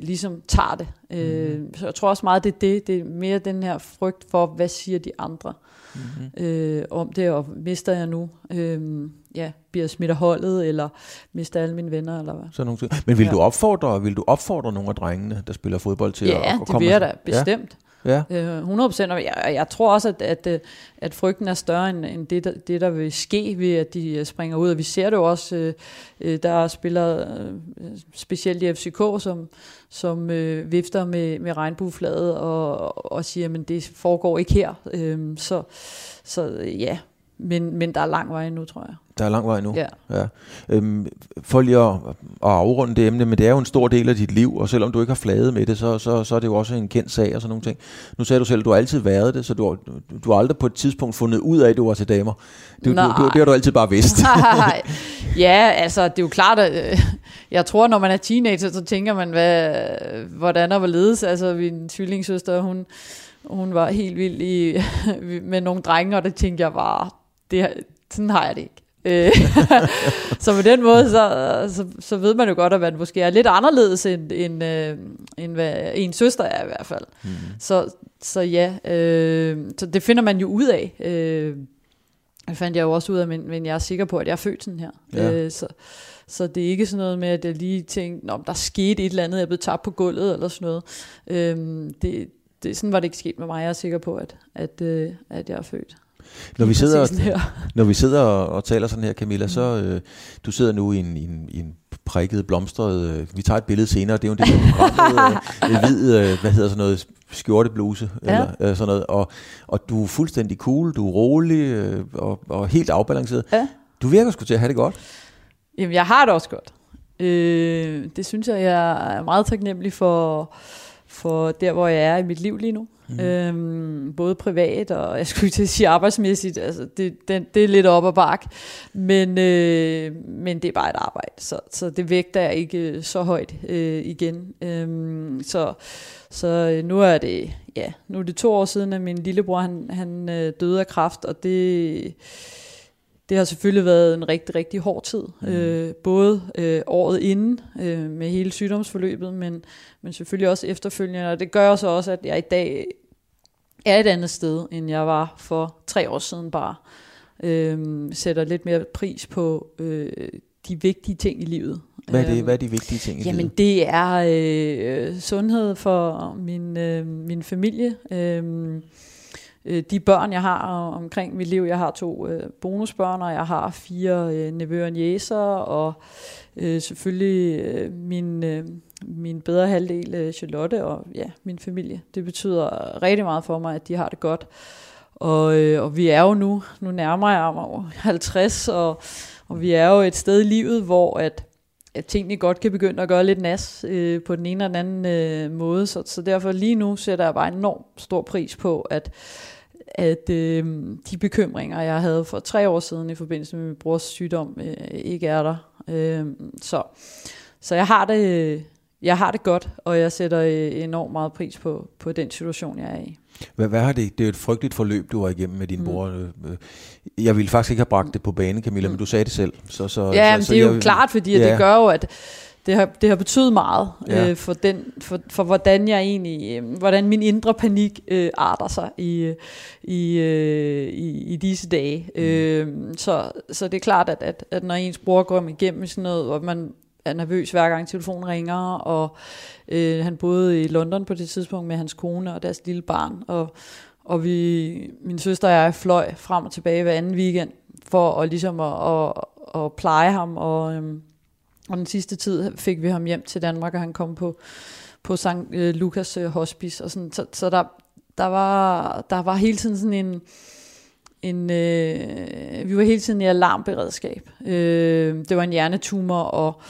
ligesom tager det. Øh, Mhm. Så jeg tror også meget, det er det. Det er mere den her frygt for, hvad siger de andre Mm-hmm. øh, om det, og mister jeg nu, øh, ja, bliver smidt af holdet, eller mister alle mine venner, eller hvad. Sådan nogle ting. Men vil Ja. du opfordre, vil du opfordre nogle af drengene, der spiller fodbold til at, Ja, at det komme vil jeg da bestemt. Ja. Øh, 100%, og jeg, jeg tror også, at, at, øh, at frygten er større end, end det, der, det, der vil ske ved, at de øh, springer ud. Og vi ser det jo også, øh, øh der er spillere, øh, specielt i FCK, som, som øh, vifter med, med regnbueflaget og, og siger, men det foregår ikke her. Øh, så, så ja, men, men der er lang vej endnu, tror jeg. Der er lang vej nu. Ja. Ja. Øhm, for lige at, at afrunde det emne, men det er jo en stor del af dit liv, og selvom du ikke har flaget med det, så, så, så er det jo også en kendt sag og sådan nogle ting. Nu sagde du selv, at du har altid været det, så du har, du, du har aldrig på et tidspunkt fundet ud af, at du var til damer. Det, du, du, Nej. det har du altid bare vidst. [laughs] Nej. ja, altså det er jo klart, at øh, jeg tror, når man er teenager, så tænker man, hvad, hvordan og hvorledes. Altså min tvillingssøster, hun, hun var helt vild i, [laughs] med nogle drenge, og det tænkte jeg bare, det, sådan har jeg det ikke. Øh, [laughs] så på den måde, så, så, så ved man jo godt, at man måske er lidt anderledes, end, end, øh, end hvad en søster er i hvert fald. Mm. Så, så ja, øh, så det finder man jo ud af. Øh, det fandt jeg jo også ud af, men, men jeg er sikker på, at jeg er født sådan her. Ja. Øh, så, så det er ikke sådan noget med, at jeg lige tænkte, om der skete et eller andet, jeg er blevet tabt på gulvet eller sådan noget. Øh, det, det, sådan var det ikke sket med mig. Jeg er sikker på, at, at, øh, at jeg er født. Når vi sidder, når vi sidder og, og taler sådan her, Camilla, Mm. så øh, du sidder nu i en, i en, i en prikket, blomstret, øh, vi tager et billede senere, det er jo en af programmet, øh, [laughs] hvid, øh, hvad hedder sådan noget, skjortebluse, Ja. eller øh, sådan noget, og, og du er fuldstændig cool, du er rolig, øh, og, og helt afbalanceret. Ja. Du virker sgu til at have det godt. Jamen, jeg har det også godt. Øh, det synes jeg, jeg er meget taknemmelig for, for der, hvor jeg er i mit liv lige nu. Mm. Øhm, både privat og, jeg skulle til at sige arbejdsmæssigt, altså det, det, det er lidt op og bak, men, øh, men det er bare et arbejde, så, så det vægter jeg ikke øh, så højt øh, igen. Øhm, så, så øh, nu er det, ja, nu er det to år siden, at min lillebror, han, han øh, døde af kræft, og det, det har selvfølgelig været en rigtig, rigtig hård tid. Mm. Øh, både øh, året inden øh, med hele sygdomsforløbet, men, men selvfølgelig også efterfølgende. Og det gør så også, at jeg i dag er et andet sted, end jeg var for tre år siden bare. Øh, sætter lidt mere pris på øh, de vigtige ting i livet. Hvad er, det, Øhm, hvad er de vigtige ting i Jamen livet? det er øh, sundhed for min, øh, min familie. Øh, øh, de børn, jeg har omkring mit liv. Jeg har to øh, bonusbørn, og jeg har fire øh, nevøer og jæser, og øh, selvfølgelig øh, min, øh, min bedre halvdel, øh, Charlotte, og ja, min familie. Det betyder rigtig meget for mig, at de har det godt. Og, øh, og vi er jo nu, nu nærmer jeg mig over 50, og, og vi er jo et sted i livet, hvor at, at tingene godt kan begynde at gøre lidt nas øh, på den ene eller den anden øh, måde. Så, så derfor lige nu sætter jeg bare enormt stor pris på, at, at øh, de bekymringer, jeg havde for tre år siden i forbindelse med min brors sygdom, øh, ikke er der. Øh, så, så jeg har det... Jeg har det godt, og jeg sætter øh, enormt meget pris på, på den situation, jeg er i. Hvad, hvad har det? Det er et frygteligt forløb, du var igennem med din Mm. bror. øh. Jeg ville faktisk ikke have bragt det på banen, Camilla, men du sagde det selv. Så, så, Ja, så, men så det er jo jeg- klart, fordi. Ja. det gør jo, at det har, det har betydet meget Ja. øh, for, den, for, for hvordan jeg egentlig, øh, hvordan min indre panik øh, arter sig i, øh, i, øh, i, i disse dage. Mm. Øh, så, så det er klart, at, at, at når ens bror går igennem sådan noget, hvor man er nervøs hver gang telefonen ringer, og øh, han boede i London på det tidspunkt med hans kone og deres lille barn, og, og vi, min søster og jeg fløj frem og tilbage hver anden weekend, for at, ligesom at, at, at pleje ham, og, øhm, og den sidste tid fik vi ham hjem til Danmark, og han kom på, på St. Øh, Lukas øh, Hospice, og sådan, så, så der, der, var, der var hele tiden sådan en, en øh, vi var hele tiden i alarmberedskab. Øh, det var en hjernetumor, og,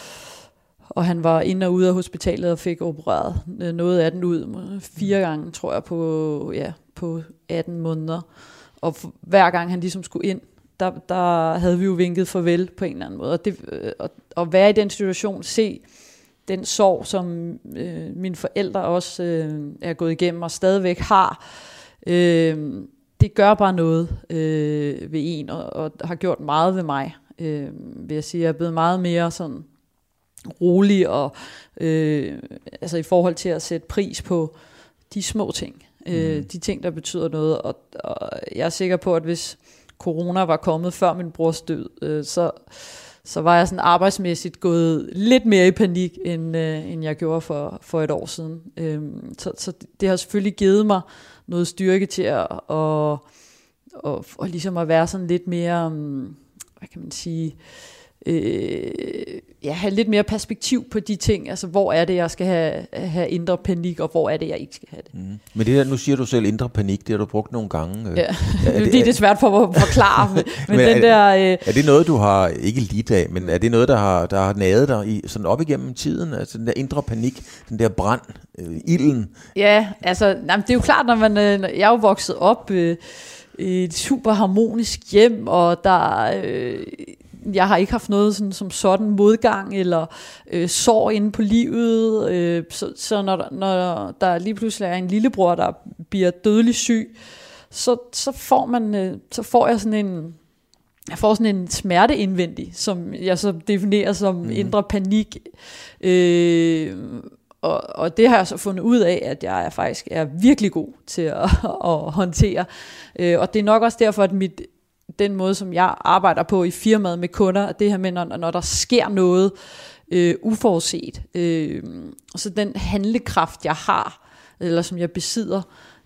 og han var inde og ude af hospitalet og fik opereret øh, noget af den ud. Fire gange, tror jeg, på, ja, på 18 måneder. Og hver gang han ligesom skulle ind, der, der havde vi jo vinket farvel på en eller anden måde. Og det, øh, at, at være i den situation, se den sorg, som øh, mine forældre også øh, er gået igennem og stadigvæk har, øh, det gør bare noget øh, ved en, og, og har gjort meget ved mig. Øh, vil jeg sige, jeg er blevet meget mere sådan rolig og øh, altså i forhold til at sætte pris på de små ting. Øh, de ting, der betyder noget. Og, og jeg er sikker på, at hvis corona var kommet før min brors død, øh, så, så var jeg sådan arbejdsmæssigt gået lidt mere i panik, end, øh, end jeg gjorde for, for et år siden. Øh, så, så det har selvfølgelig givet mig noget styrke til at, og, og, og ligesom at være sådan lidt mere, mm, hvad kan man sige, øh, øh, ja, have lidt mere perspektiv på de ting. Altså, hvor er det, jeg skal have, have indre panik, og hvor er det, jeg ikke skal have det. Mm. Men det der, nu siger du selv indre panik, det har du brugt nogle gange. Øh. Ja, [laughs] er det, det er svært for at forklare. [laughs] men, men den er, der, øh, er det noget, du har, ikke lidt af, men er det noget, der har, der har naget dig i, sådan op igennem tiden? Altså den der indre panik, den der brand, øh, ilden? Ja, altså, nej, det er jo klart, når man, øh, jeg er jo vokset op... Øh, et super harmonisk hjem, og der, øh, jeg har ikke haft noget sådan, som sådan modgang eller øh, sår inde på livet. Øh, så så når, når der lige pludselig er en lillebror, der bliver dødelig syg, så, så, får, man, øh, så får jeg sådan en... Jeg får sådan en smerte indvendig, som jeg så definerer som mm. indre panik. Øh, og, og det har jeg så fundet ud af, at jeg er faktisk er virkelig god til at, [laughs] at håndtere. Øh, og det er nok også derfor, at mit den måde, som jeg arbejder på i firmaet med kunder, det her med, når, når der sker noget øh, uforudset, øh, så den handlekraft, jeg har, eller som jeg besidder,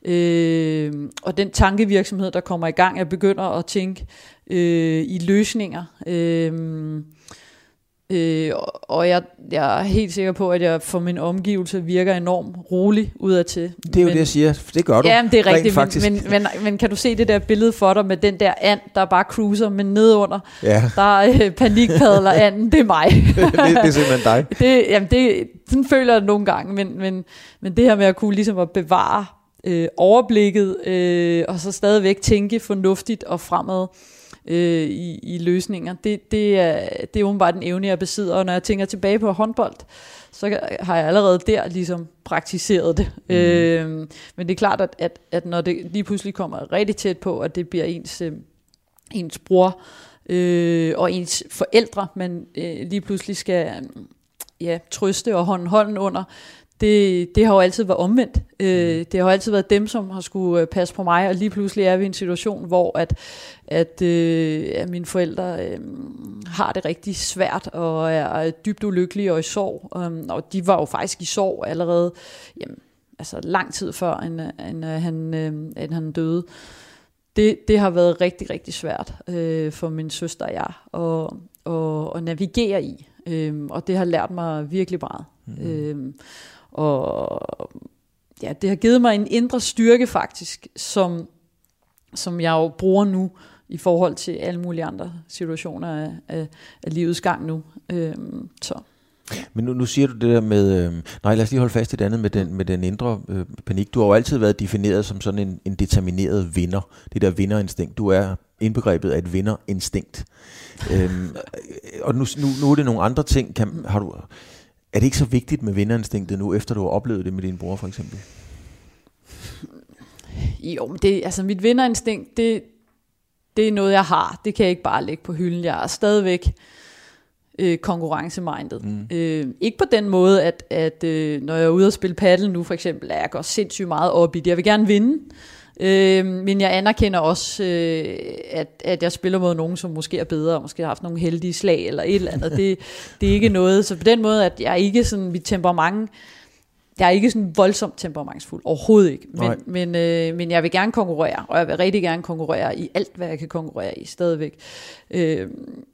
øh, og den tankevirksomhed, der kommer i gang, jeg begynder at tænke øh, i løsninger. Øh, Øh, og jeg, jeg er helt sikker på, at jeg for min omgivelse virker enormt rolig udadtil. Det er jo men, det, jeg siger. Det gør du. Ja, det er rigtigt. Men, men, men, men kan du se det der billede for dig med den der and, der bare cruiser, men nedunder, ja. der øh, panikpadler anden, det er mig. [laughs] det, det er simpelthen dig. [laughs] Det, jamen det, sådan føler jeg det nogle gange, men, men, men det her med at kunne ligesom at bevare øh, overblikket, øh, og så stadigvæk tænke fornuftigt og fremad, øh, i, i løsninger. Det, det, er, det er åbenbart en evne, jeg besidder, og når jeg tænker tilbage på håndbold, så har jeg allerede der ligesom praktiseret det. Mm. Øh, men det er klart, at, at, at når det lige pludselig kommer rigtig tæt på, at det bliver ens, øh, ens bror øh, og ens forældre, man øh, lige pludselig skal ja, trøste og hånden hånden under, det, det har jo altid været omvendt. Øh, mm. det har jo altid været dem, som har skulle øh, passe på mig, og lige pludselig er vi i en situation, hvor at, at, øh, at mine forældre øh, har det rigtig svært, og er dybt ulykkelige og i sorg. Um, og de var jo faktisk i sorg allerede jamen, altså lang tid før, end, end, øh, han, øh, end han døde. Det, det har været rigtig, rigtig svært øh, for min søster og jeg at, at, at navigere i. Øh, og det har lært mig virkelig meget. Mm. Øh, og ja, det har givet mig en indre styrke faktisk, som, som jeg jo bruger nu i forhold til alle mulige andre situationer af, af, af livets gang nu. Øhm, så. Men nu, nu siger du det der med, øh, nej lad os lige holde fast i det andet med den, med den indre øh, panik. Du har jo altid været defineret som sådan en, en determineret vinder. Det der vinderinstinkt. Du er indbegrebet af et vinderinstinkt. øhm, og nu, nu, nu er det nogle andre ting. Kan, har du, er det ikke så vigtigt med vinderinstinktet nu, efter du har oplevet det med din bror for eksempel? Jo, men det, altså mit vinderinstinkt, det, det er noget, jeg har. Det kan jeg ikke bare lægge på hylden. Jeg er stadigvæk øh, konkurrencemindet. Mm. Øh, ikke på den måde, at, at øh, når jeg er ude og spille paddle nu for eksempel, at jeg går sindssygt meget op i det. Jeg vil gerne vinde. Øh, men jeg anerkender også, øh, at, at jeg spiller mod nogen, som måske er bedre, og måske har haft nogle heldige slag eller et eller andet. Det, det er ikke noget. Så på den måde, at jeg ikke sådan, mit temperament, jeg er ikke sådan voldsomt temperamentsfuld, overhovedet ikke. Men, men, øh, men jeg vil gerne konkurrere, og jeg vil rigtig gerne konkurrere i alt, hvad jeg kan konkurrere i stadigvæk. Øh,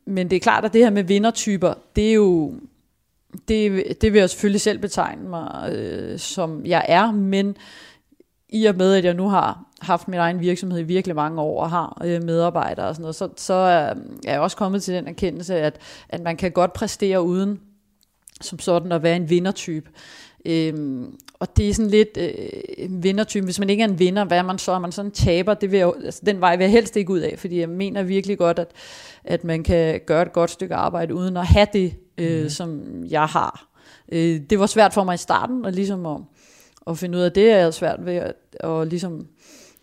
men det er klart, at det her med vindertyper, det er jo, det, det vil jeg selvfølgelig selv betegne mig, øh, som jeg er, men i og med, at jeg nu har haft min egen virksomhed i virkelig mange år og har øh, medarbejdere og sådan noget, så, så er jeg også kommet til den erkendelse, at, at man kan godt præstere uden som sådan at være en vindertype. Øhm, og det er sådan lidt øh, en vindertype. Hvis man ikke er en vinder, hvad er man så? Er man sådan en taber? Det vil jeg, altså, den vej vil jeg helst ikke ud af, fordi jeg mener virkelig godt, at, at man kan gøre et godt stykke arbejde uden at have det, øh, mm. som jeg har. Øh, det var svært for mig i starten, og ligesom at, at finde ud af det, er jeg svært ved at, at ligesom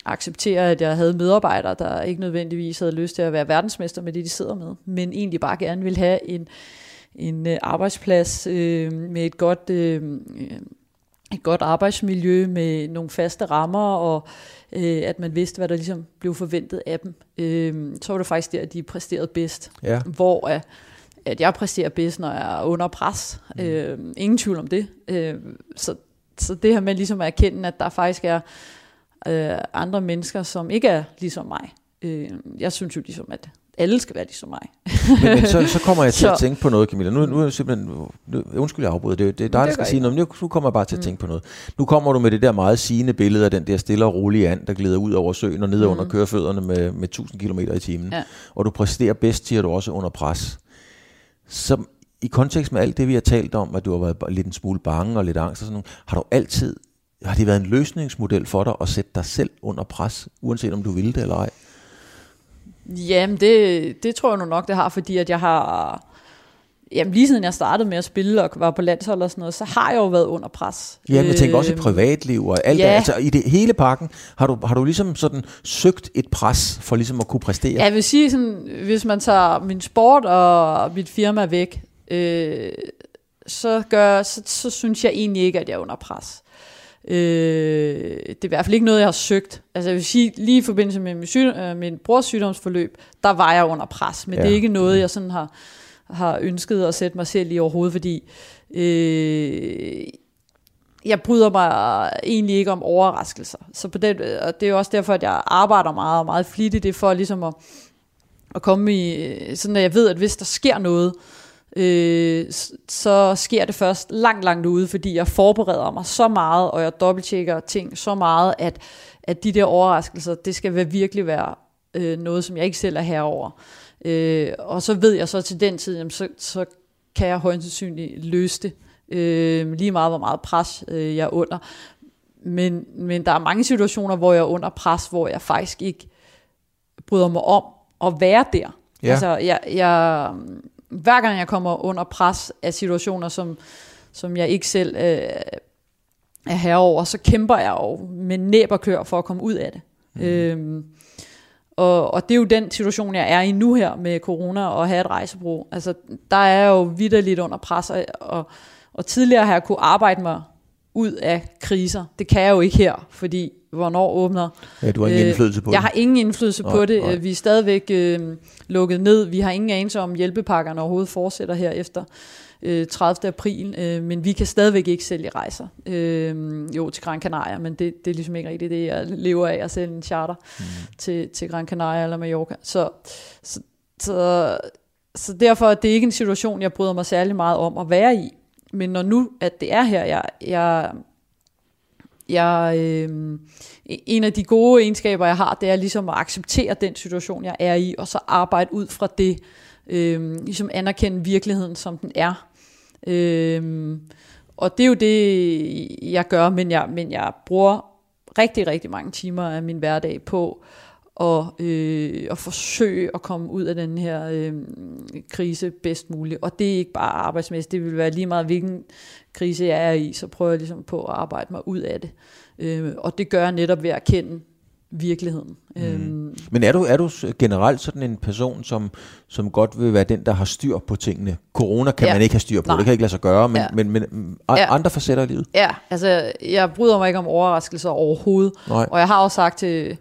acceptere, at jeg havde medarbejdere, der ikke nødvendigvis havde lyst til at være verdensmester med det, de sidder med, men egentlig bare gerne vil have en, en øh, arbejdsplads øh, med et godt, øh, et godt arbejdsmiljø, med nogle faste rammer, og øh, at man vidste, hvad der ligesom blev forventet af dem. Øh, så var det faktisk der, at de præsterede bedst. Ja. Hvor at, at jeg præsterer bedst, når jeg er under pres. Mm. Øh, ingen tvivl om det. Øh, så, så det her med ligesom at erkende, at der faktisk er øh, andre mennesker, som ikke er ligesom mig. Øh, jeg synes jo ligesom, at alle skal være ligesom mig. men, men så, så kommer jeg til [laughs] så. at tænke på noget, Camilla. Nu, nu er jeg simpelthen... Nu, undskyld, jeg afbryder. Det, det er dig, der skal sige noget, men nu, nu kommer jeg bare til at mm. tænke på noget. Nu kommer du med det der meget sigende billede af den der stille og rolige and, der glider ud over søen og ned mm. under kørefødderne med, med 1000 km i timen. Ja. Og du præsterer bedst, siger du også, under pres. Så i kontekst med alt det, vi har talt om, at du har været lidt en smule bange og lidt angst og sådan noget, har du altid har det været en løsningsmodel for dig at sætte dig selv under pres, uanset om du ville det eller ej? Jamen, det, det tror jeg nu nok, det har, fordi at jeg har... Jamen, lige siden jeg startede med at spille og var på landshold og sådan noget, så har jeg jo været under pres. Ja, jeg tænker også i øhm, privatliv og alt ja. det. Altså, i det hele pakken, har du, har du ligesom sådan søgt et pres for ligesom at kunne præstere? Ja, jeg vil sige sådan, hvis man tager min sport og mit firma væk, øh, så, gør, så, så synes jeg egentlig ikke, at jeg er under pres. Øh, det er i hvert fald ikke noget, jeg har søgt. Altså jeg vil sige, lige i forbindelse med min, syg, øh, min brors sygdomsforløb, der var jeg under pres, men ja. det er ikke noget, jeg sådan har, har ønsket at sætte mig selv i overhovedet, fordi øh, jeg bryder mig egentlig ikke om overraskelser. Så på den, og det er også derfor, at jeg arbejder meget og meget flittigt, det er for ligesom at, at komme i, sådan at jeg ved, at hvis der sker noget, øh, så sker det først langt, langt ude, fordi jeg forbereder mig så meget, og jeg dobbelttjekker ting så meget, at, at de der overraskelser, det skal være, virkelig være øh, noget, som jeg ikke selv er herover. Øh, og så ved jeg så til den tid, jamen, så, så kan jeg højst sandsynligt løse det. Øh, lige meget, hvor meget pres øh, jeg er under. Men, men der er mange situationer, hvor jeg er under pres, hvor jeg faktisk ikke bryder mig om at være der. Ja. Altså, jeg, jeg, hver gang jeg kommer under pres af situationer, som, som jeg ikke selv øh, er herover, så kæmper jeg jo med næb og kør for at komme ud af det. Mm. Øhm, og, og det er jo den situation, jeg er i nu her med corona og have et rejsebrug. Altså, der er jeg jo vidderligt under pres, og, og, og tidligere har jeg kunne arbejde mig ud af kriser. Det kan jeg jo ikke her, fordi hvornår åbner. Ja, du har ingen øh, indflydelse på det. Jeg har ingen indflydelse nej, på det. Nej. Vi er stadigvæk øh, lukket ned. Vi har ingen anelse om hjælpepakkerne overhovedet fortsætter her efter øh, 30. april, øh, men vi kan stadigvæk ikke sælge rejser. Øh, jo, til Gran Canaria, men det, det er ligesom ikke rigtigt det, jeg lever af at sælge en charter mm. til, til Gran Canaria eller Mallorca. Så, så, så, så derfor er det ikke en situation, jeg bryder mig særlig meget om at være i. Men når nu, at det er her, jeg, jeg jeg, øh, en af de gode egenskaber, jeg har, det er ligesom at acceptere den situation, jeg er i, og så arbejde ud fra det, øh, ligesom anerkende virkeligheden, som den er. Øh, og det er jo det, jeg gør, men jeg, men jeg bruger rigtig, rigtig mange timer af min hverdag på og, øh, at forsøge at komme ud af den her øh, krise bedst muligt. Og det er ikke bare arbejdsmæssigt, det vil være lige meget, hvilken krise jeg er i, så prøver jeg ligesom på at arbejde mig ud af det. Øh, og det gør jeg netop ved at kende virkeligheden. Mm. Øhm. Men er du, er du generelt sådan en person, som, som godt vil være den, der har styr på tingene? Corona kan ja. man ikke have styr på, Nej. det kan ikke lade sig gøre, men, ja. men, men, men ja. andre facetter af livet? Ja, altså jeg bryder mig ikke om overraskelser overhovedet. Nej. Og jeg har også sagt til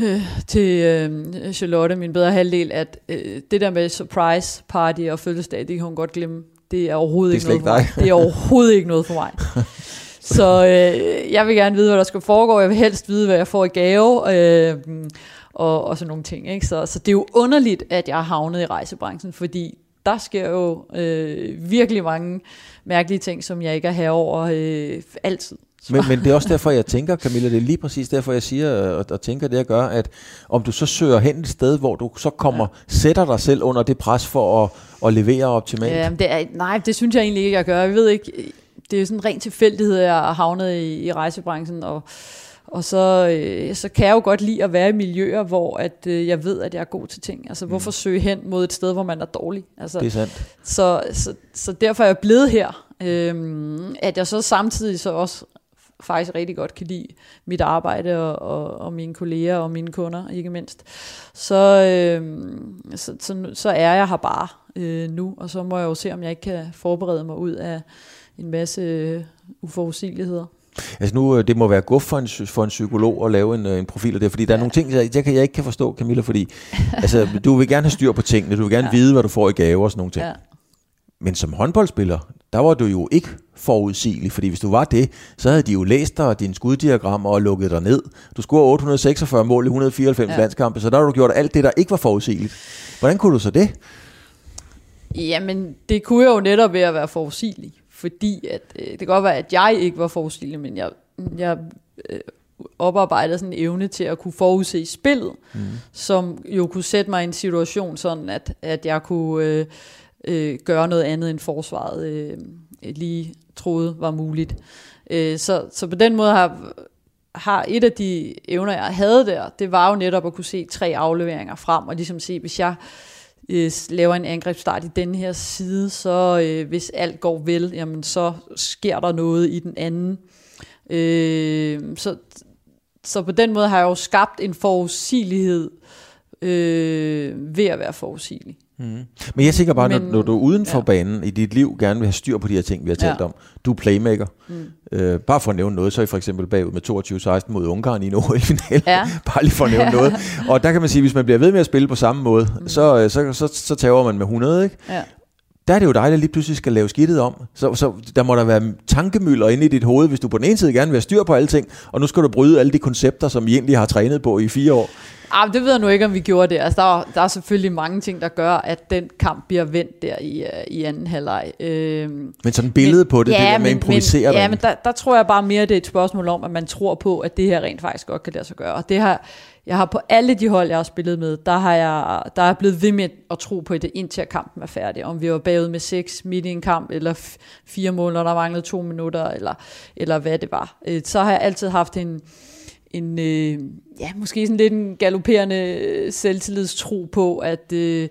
øh, [sighs] til øh, Charlotte, min bedre halvdel, at øh, det der med surprise party og fødselsdag, det kan hun godt glemme. Det er overhovedet det er ikke noget for mig. Det er overhovedet ikke noget for mig. [laughs] Så øh, jeg vil gerne vide, hvad der skal foregå. Jeg vil helst vide, hvad jeg får i gave. Øh, og, og sådan nogle ting. Ikke? Så, så det er jo underligt, at jeg har havnet i rejsebranchen, fordi der sker jo øh, virkelig mange mærkelige ting, som jeg ikke er herover øh, altid. [laughs] Men, men det er også derfor, jeg tænker, Camilla, det er lige præcis derfor, jeg siger og, og tænker det, jeg gør, at om du så søger hen et sted, hvor du så kommer, ja. sætter dig selv under det pres for at, at levere optimalt. Ja, det er, nej, det synes jeg egentlig ikke, jeg gør. Jeg ved ikke, det er sådan en ren tilfældighed, at jeg har havnet i, i rejsebranchen, og, og så, øh, så kan jeg jo godt lide at være i miljøer, hvor at, øh, jeg ved, at jeg er god til ting. Altså, mm. hvorfor søge hen mod et sted, hvor man er dårlig? Altså, det er sandt. Så, så, så derfor er jeg blevet her. Øhm, at jeg så samtidig så også faktisk rigtig godt kan lide mit arbejde og, og, og mine kolleger og mine kunder, ikke mindst, så, øh, så, så, så er jeg her bare. øh, nu, og så må jeg jo se, om jeg ikke kan forberede mig ud af en masse øh, uforudsigeligheder. Altså nu, øh, det må være guf for en, for en psykolog at lave en, øh, en profil af det, fordi der er nogle ting, jeg, jeg, jeg ikke kan forstå, Camilla, fordi [laughs] altså, du vil gerne have styr på tingene, du vil gerne ja. vide, hvad du får i gave og sådan nogle ting. Ja. Men som håndboldspiller, der var du jo ikke forudsigelig, fordi hvis du var det, så havde de jo læst dig dine skuddiagrammer og lukket dig ned. Du scorede 846 mål i 194 ja. landskampe, så der har du gjort alt det, der ikke var forudsigeligt. Hvordan kunne du så det? Jamen, det kunne jeg jo netop ved at være forudsigelig, fordi at, øh, det kan godt være, at jeg ikke var forudsigelig, men jeg, jeg øh, oparbejdede sådan en evne til at kunne forudse spillet, mm. som jo kunne sætte mig i en situation sådan, at, at jeg kunne øh, øh, gøre noget andet end forsvaret øh, lige troede var muligt. Øh, så, så på den måde har, har et af de evner, jeg havde der, det var jo netop at kunne se tre afleveringer frem, og ligesom se, hvis jeg øh, laver en angrebsstart i den her side, så øh, hvis alt går vel, jamen så sker der noget i den anden. Øh, så, så på den måde har jeg jo skabt en forudsigelighed øh, ved at være forudsigelig. Mm. Men jeg tænker bare, Men, når, når du er uden for ja. banen i dit liv, gerne vil have styr på de her ting, vi har talt ja. om. Du er playmaker. Mm. Øh, bare for at nævne noget, så er I for eksempel bagud med 22-16 mod Ungarn i en [laughs] OL-finale. Ja. bare lige for at nævne noget. [laughs] Og der kan man sige, hvis man bliver ved med at spille på samme måde, mm. så, øh, så, så, så, så tager man med 100, ikke? Ja der er det jo dejligt, at lige pludselig skal lave skidtet om. Så, så der må der være tankemøller inde i dit hoved, hvis du på den ene side gerne vil have styr på alting, og nu skal du bryde alle de koncepter, som I egentlig har trænet på i fire år. Ah, det ved jeg nu ikke, om vi gjorde det. Altså, der, er, der er selvfølgelig mange ting, der gør, at den kamp bliver vendt der i, uh, i anden halvleg. Øh, men sådan billede men, på det, ja, det der med at improvisere men, Ja, men der, der tror jeg bare mere, det er et spørgsmål om, at man tror på, at det her rent faktisk godt kan lade sig gøre. Og det har, jeg har på alle de hold, jeg har spillet med, der har jeg der er blevet ved med at tro på det, indtil kampen er færdig. Om vi var bagud med seks midt i en kamp, eller fire mål, når der manglede to minutter, eller, eller hvad det var. Øh, så har jeg altid haft en, en øh, ja, måske sådan lidt en galopperende øh, selvtillidstro på, at, øh,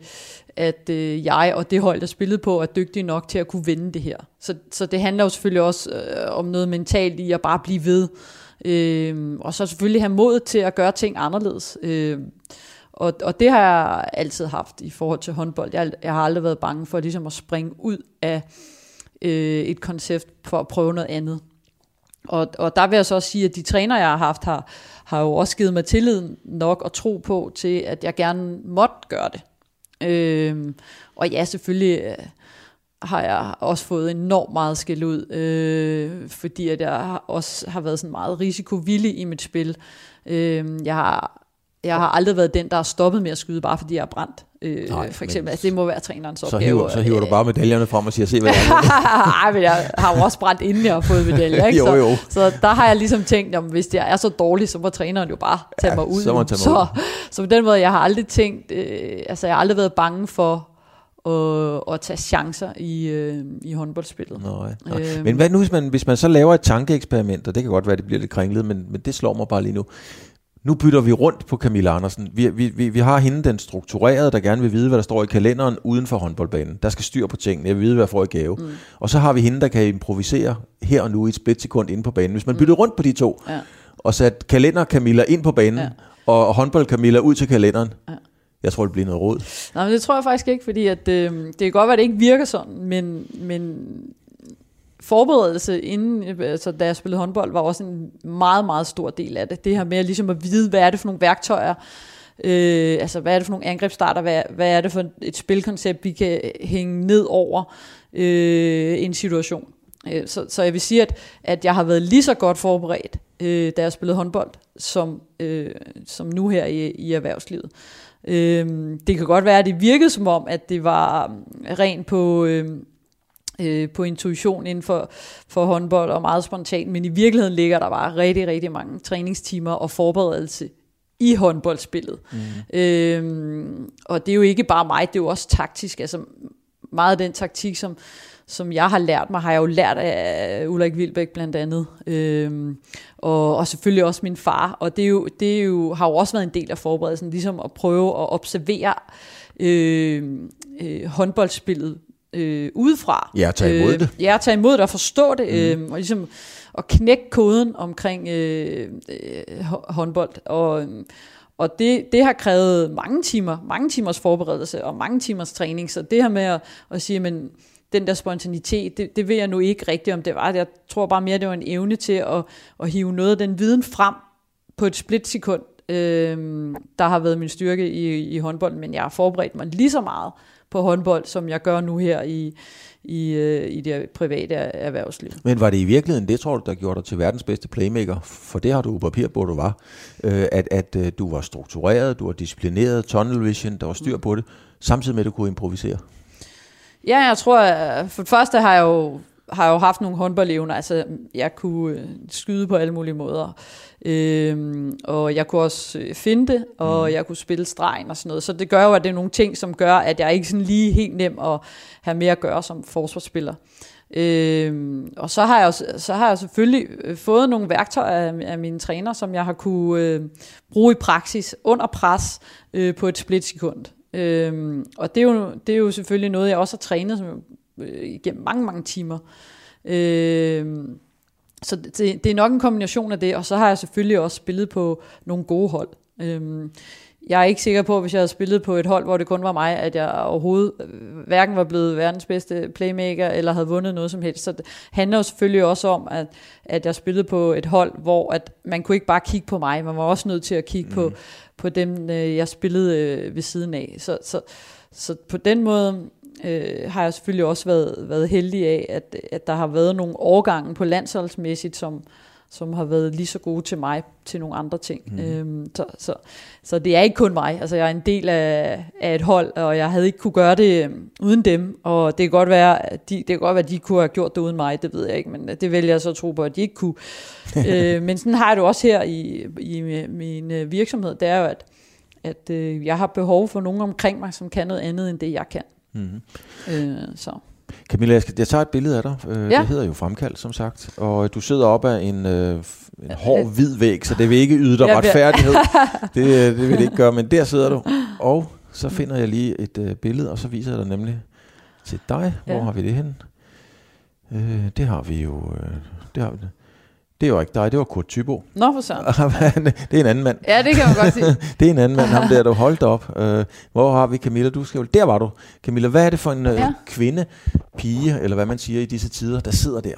at øh, jeg og det hold, der spillede på, er dygtige nok til at kunne vinde det her. Så, så det handler jo selvfølgelig også øh, om noget mentalt i at bare blive ved. Øh, og så selvfølgelig have mod til at gøre ting anderledes. Øh, og, og det har jeg altid haft i forhold til håndbold. Jeg, jeg har aldrig været bange for ligesom at springe ud af øh, et koncept for at prøve noget andet. Og, og der vil jeg så også sige, at de træner, jeg har haft, har, har jo også givet mig tillid nok og tro på til, at jeg gerne måtte gøre det. Øhm, og ja, selvfølgelig øh, har jeg også fået enormt meget skæld ud, øh, fordi at jeg også har været sådan meget risikovillig i mit spil. Øh, jeg har jeg har aldrig været den, der har stoppet med at skyde, bare fordi jeg er brændt. Øh, Nej, for eksempel. Altså, det må være trænerens opgave. Så hiver, så hiver du bare [laughs] medaljerne frem og siger, se hvad det er. Nej, men jeg har jo også brændt, inden jeg har fået medaljer. Ikke? jo, [laughs] jo. Så, så der har jeg ligesom tænkt, at hvis jeg er så dårlig, så må træneren jo bare tage ja, mig ud. Så, må tage mig så, ud. så på den måde, jeg har aldrig tænkt, øh, altså jeg har aldrig været bange for at, at tage chancer i, øh, i håndboldspillet. Nej, nej. Øhm. Men hvad nu, hvis man, hvis man så laver et tankeeksperiment, og det kan godt være, at det bliver lidt kringlet, men, men det slår mig bare lige nu. Nu bytter vi rundt på Camilla Andersen. Vi, vi, vi, vi har hende, den strukturerede, der gerne vil vide, hvad der står i kalenderen uden for håndboldbanen. Der skal styr på tingene. Jeg vil vide, hvad jeg får i gave. Mm. Og så har vi hende, der kan improvisere her og nu i et splitsekund inde på banen. Hvis man mm. bytter rundt på de to, ja. og sat kalender Camilla ind på banen, ja. og håndbold Camilla ud til kalenderen, ja. Jeg tror, det bliver noget råd. Nej, men det tror jeg faktisk ikke, fordi at, øh, det kan godt være, at det ikke virker sådan, men, men forberedelse inden, øh, altså da jeg spillede håndbold, var også en meget, meget stor del af det. Det her med ligesom at vide, hvad er det for nogle værktøjer, øh, altså hvad er det for nogle angrebsstarter, hvad, hvad er det for et spilkoncept, vi kan hænge ned over øh, en situation. Øh, så, så jeg vil sige, at, at jeg har været lige så godt forberedt, øh, da jeg spillede håndbold, som, øh, som nu her i, i erhvervslivet. Øh, det kan godt være, at det virkede som om, at det var øh, rent på... Øh, øh, på intuition inden for, for håndbold og meget spontant, men i virkeligheden ligger der bare rigtig, rigtig mange træningstimer og forberedelse i håndboldspillet. Mm. Øhm, og det er jo ikke bare mig, det er jo også taktisk. Altså meget af den taktik, som, som jeg har lært mig, har jeg jo lært af Ulrik Vilbæk blandt andet. Øhm, og, og selvfølgelig også min far. Og det, er jo, det er jo, har jo også været en del af forberedelsen, ligesom at prøve at observere øh, øh, håndboldspillet øh, udefra. Ja, tage imod øh, det. Ja, tage imod det og forstå det, mm. øh, og ligesom at knække koden omkring øh, øh, håndbold. Og, og det, det har krævet mange timer, mange timers forberedelse og mange timers træning. Så det her med at, at sige, men den der spontanitet, det, det ved jeg nu ikke rigtigt, om det var. Jeg tror bare mere, det var en evne til at, at hive noget af den viden frem på et splitsekund, øh, der har været min styrke i, i håndbold, men jeg har forberedt mig lige så meget på håndbold, som jeg gør nu her i, i, øh, i det private erhvervsliv. Men var det i virkeligheden det, tror du, der gjorde dig til verdens bedste playmaker? For det har du papir på, du var. Øh, at at øh, du var struktureret, du var disciplineret, tunnel vision, der var styr på det, samtidig med, at du kunne improvisere. Ja, jeg tror, for det første har jeg jo, har jo haft nogle håndboldevner. Altså, jeg kunne skyde på alle mulige måder. Øhm, og jeg kunne også øh, finde det, og mm. jeg kunne spille stregen og sådan noget. Så det gør jo, at det er nogle ting, som gør, at jeg ikke sådan lige helt nem at have mere at gøre som forsvarsspiller. Øhm, og så har, jeg, så har jeg selvfølgelig øh, fået nogle værktøjer af, af mine træner, som jeg har kunne øh, bruge i praksis under pres øh, på et splitsekund. Øhm, og det er, jo, det er jo selvfølgelig noget, jeg også har trænet som, øh, igennem mange, mange timer. Øhm, så det, det er nok en kombination af det, og så har jeg selvfølgelig også spillet på nogle gode hold. Øhm, jeg er ikke sikker på, hvis jeg havde spillet på et hold, hvor det kun var mig, at jeg overhovedet øh, hverken var blevet verdens bedste playmaker, eller havde vundet noget som helst. Så det handler jo selvfølgelig også om, at, at jeg spillede på et hold, hvor at man kunne ikke bare kigge på mig, man var også nødt til at kigge mm. på, på dem, øh, jeg spillede øh, ved siden af. Så, så, så på den måde øh, har jeg selvfølgelig også været, været heldig af, at, at der har været nogle årgange på landsholdsmæssigt, som, som har været lige så gode til mig til nogle andre ting. Mm. Øhm, så, så, så det er ikke kun mig. Altså jeg er en del af, af et hold, og jeg havde ikke kunne gøre det øhm, uden dem. Og det kan godt være, at de, det kan godt være, at de kunne have gjort det uden mig, det ved jeg ikke, men det vælger jeg så at tro på, at de ikke kunne. [laughs] øh, men sådan har jeg det også her i, i min øh, virksomhed, det er jo, at, at øh, jeg har behov for nogen omkring mig, som kan noget andet end det, jeg kan. Mm. Øh, så. Camilla, jeg, skal, jeg tager et billede af dig. Øh, ja. Det hedder jo Fremkald, som sagt. Og du sidder op af en, øh, en hård, hvid væg, så det vil ikke yde dig retfærdighed. [laughs] det, øh, det vil det ikke gøre, men der sidder du. Og så finder jeg lige et øh, billede, og så viser jeg dig nemlig til dig. Hvor ja. har vi det hen? Øh, det har vi jo... Øh, det har vi, det var ikke dig, det var Kurt Tybo. Nå for søren. [laughs] det er en anden mand. Ja, det kan man godt sige. [laughs] det er en anden mand, ham der, du holdt op. Uh, hvor har vi Camilla? Du skal jo... Der var du. Camilla, hvad er det for en uh, ja. kvinde, pige, eller hvad man siger i disse tider, der sidder der?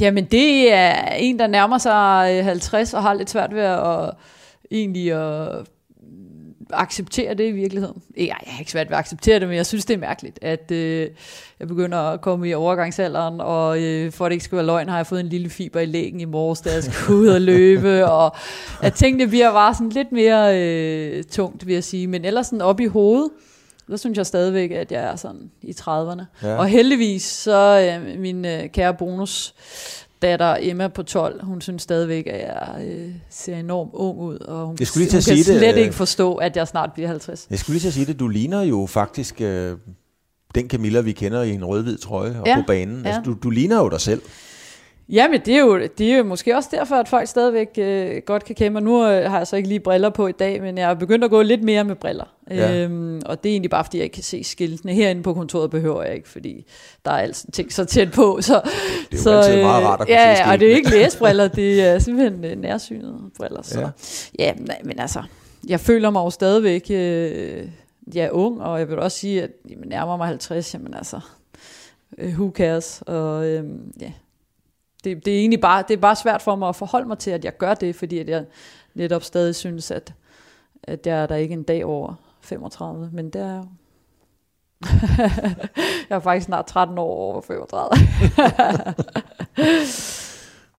Jamen, det er en, der nærmer sig 50 og har lidt svært ved at egentlig at acceptere det i virkeligheden. Jeg har ikke svært ved at acceptere det, men jeg synes, det er mærkeligt, at øh, jeg begynder at komme i overgangsalderen, og øh, for at det ikke skal være løgn, har jeg fået en lille fiber i lægen i morges, da jeg skulle ud og løbe, [laughs] og at tingene bliver bare sådan lidt mere øh, tungt, vil jeg sige. Men ellers sådan op i hovedet, der synes jeg stadigvæk, at jeg er sådan i 30'erne. Ja. Og heldigvis, så øh, min øh, kære bonus, datter Emma på 12, hun synes stadigvæk, at jeg øh, ser enormt ung ud, og hun, jeg skulle lige til hun at sige kan det, slet ikke forstå, at jeg snart bliver 50. Jeg skulle lige til at sige det, du ligner jo faktisk øh, den Camilla, vi kender i en rød-hvid trøje og ja, på banen. Altså, ja. du, du ligner jo dig selv. Jamen, det er, jo, det er jo måske også derfor, at folk stadigvæk øh, godt kan mig. Nu øh, har jeg så ikke lige briller på i dag, men jeg er begyndt at gå lidt mere med briller. Ja. Øhm, og det er egentlig bare, fordi jeg ikke kan se skiltene. Herinde på kontoret behøver jeg ikke, fordi der er altid ting så tæt på. Så, det er jo så, altid meget rart at kunne ja, se skiltene. og det er ikke læsbriller, det er simpelthen øh, nærsynede briller. Så. Ja. ja, men altså, jeg føler mig jo stadigvæk øh, jeg er ung, og jeg vil også sige, at jeg nærmer mig 50, jamen altså, øh, who cares? Og øh, ja, det, det er egentlig bare, det er bare svært for mig at forholde mig til, at jeg gør det, fordi at jeg netop stadig synes, at, at jeg er der ikke en dag over 35, men det er jo. [laughs] jeg er faktisk snart 13 år over 35. [laughs]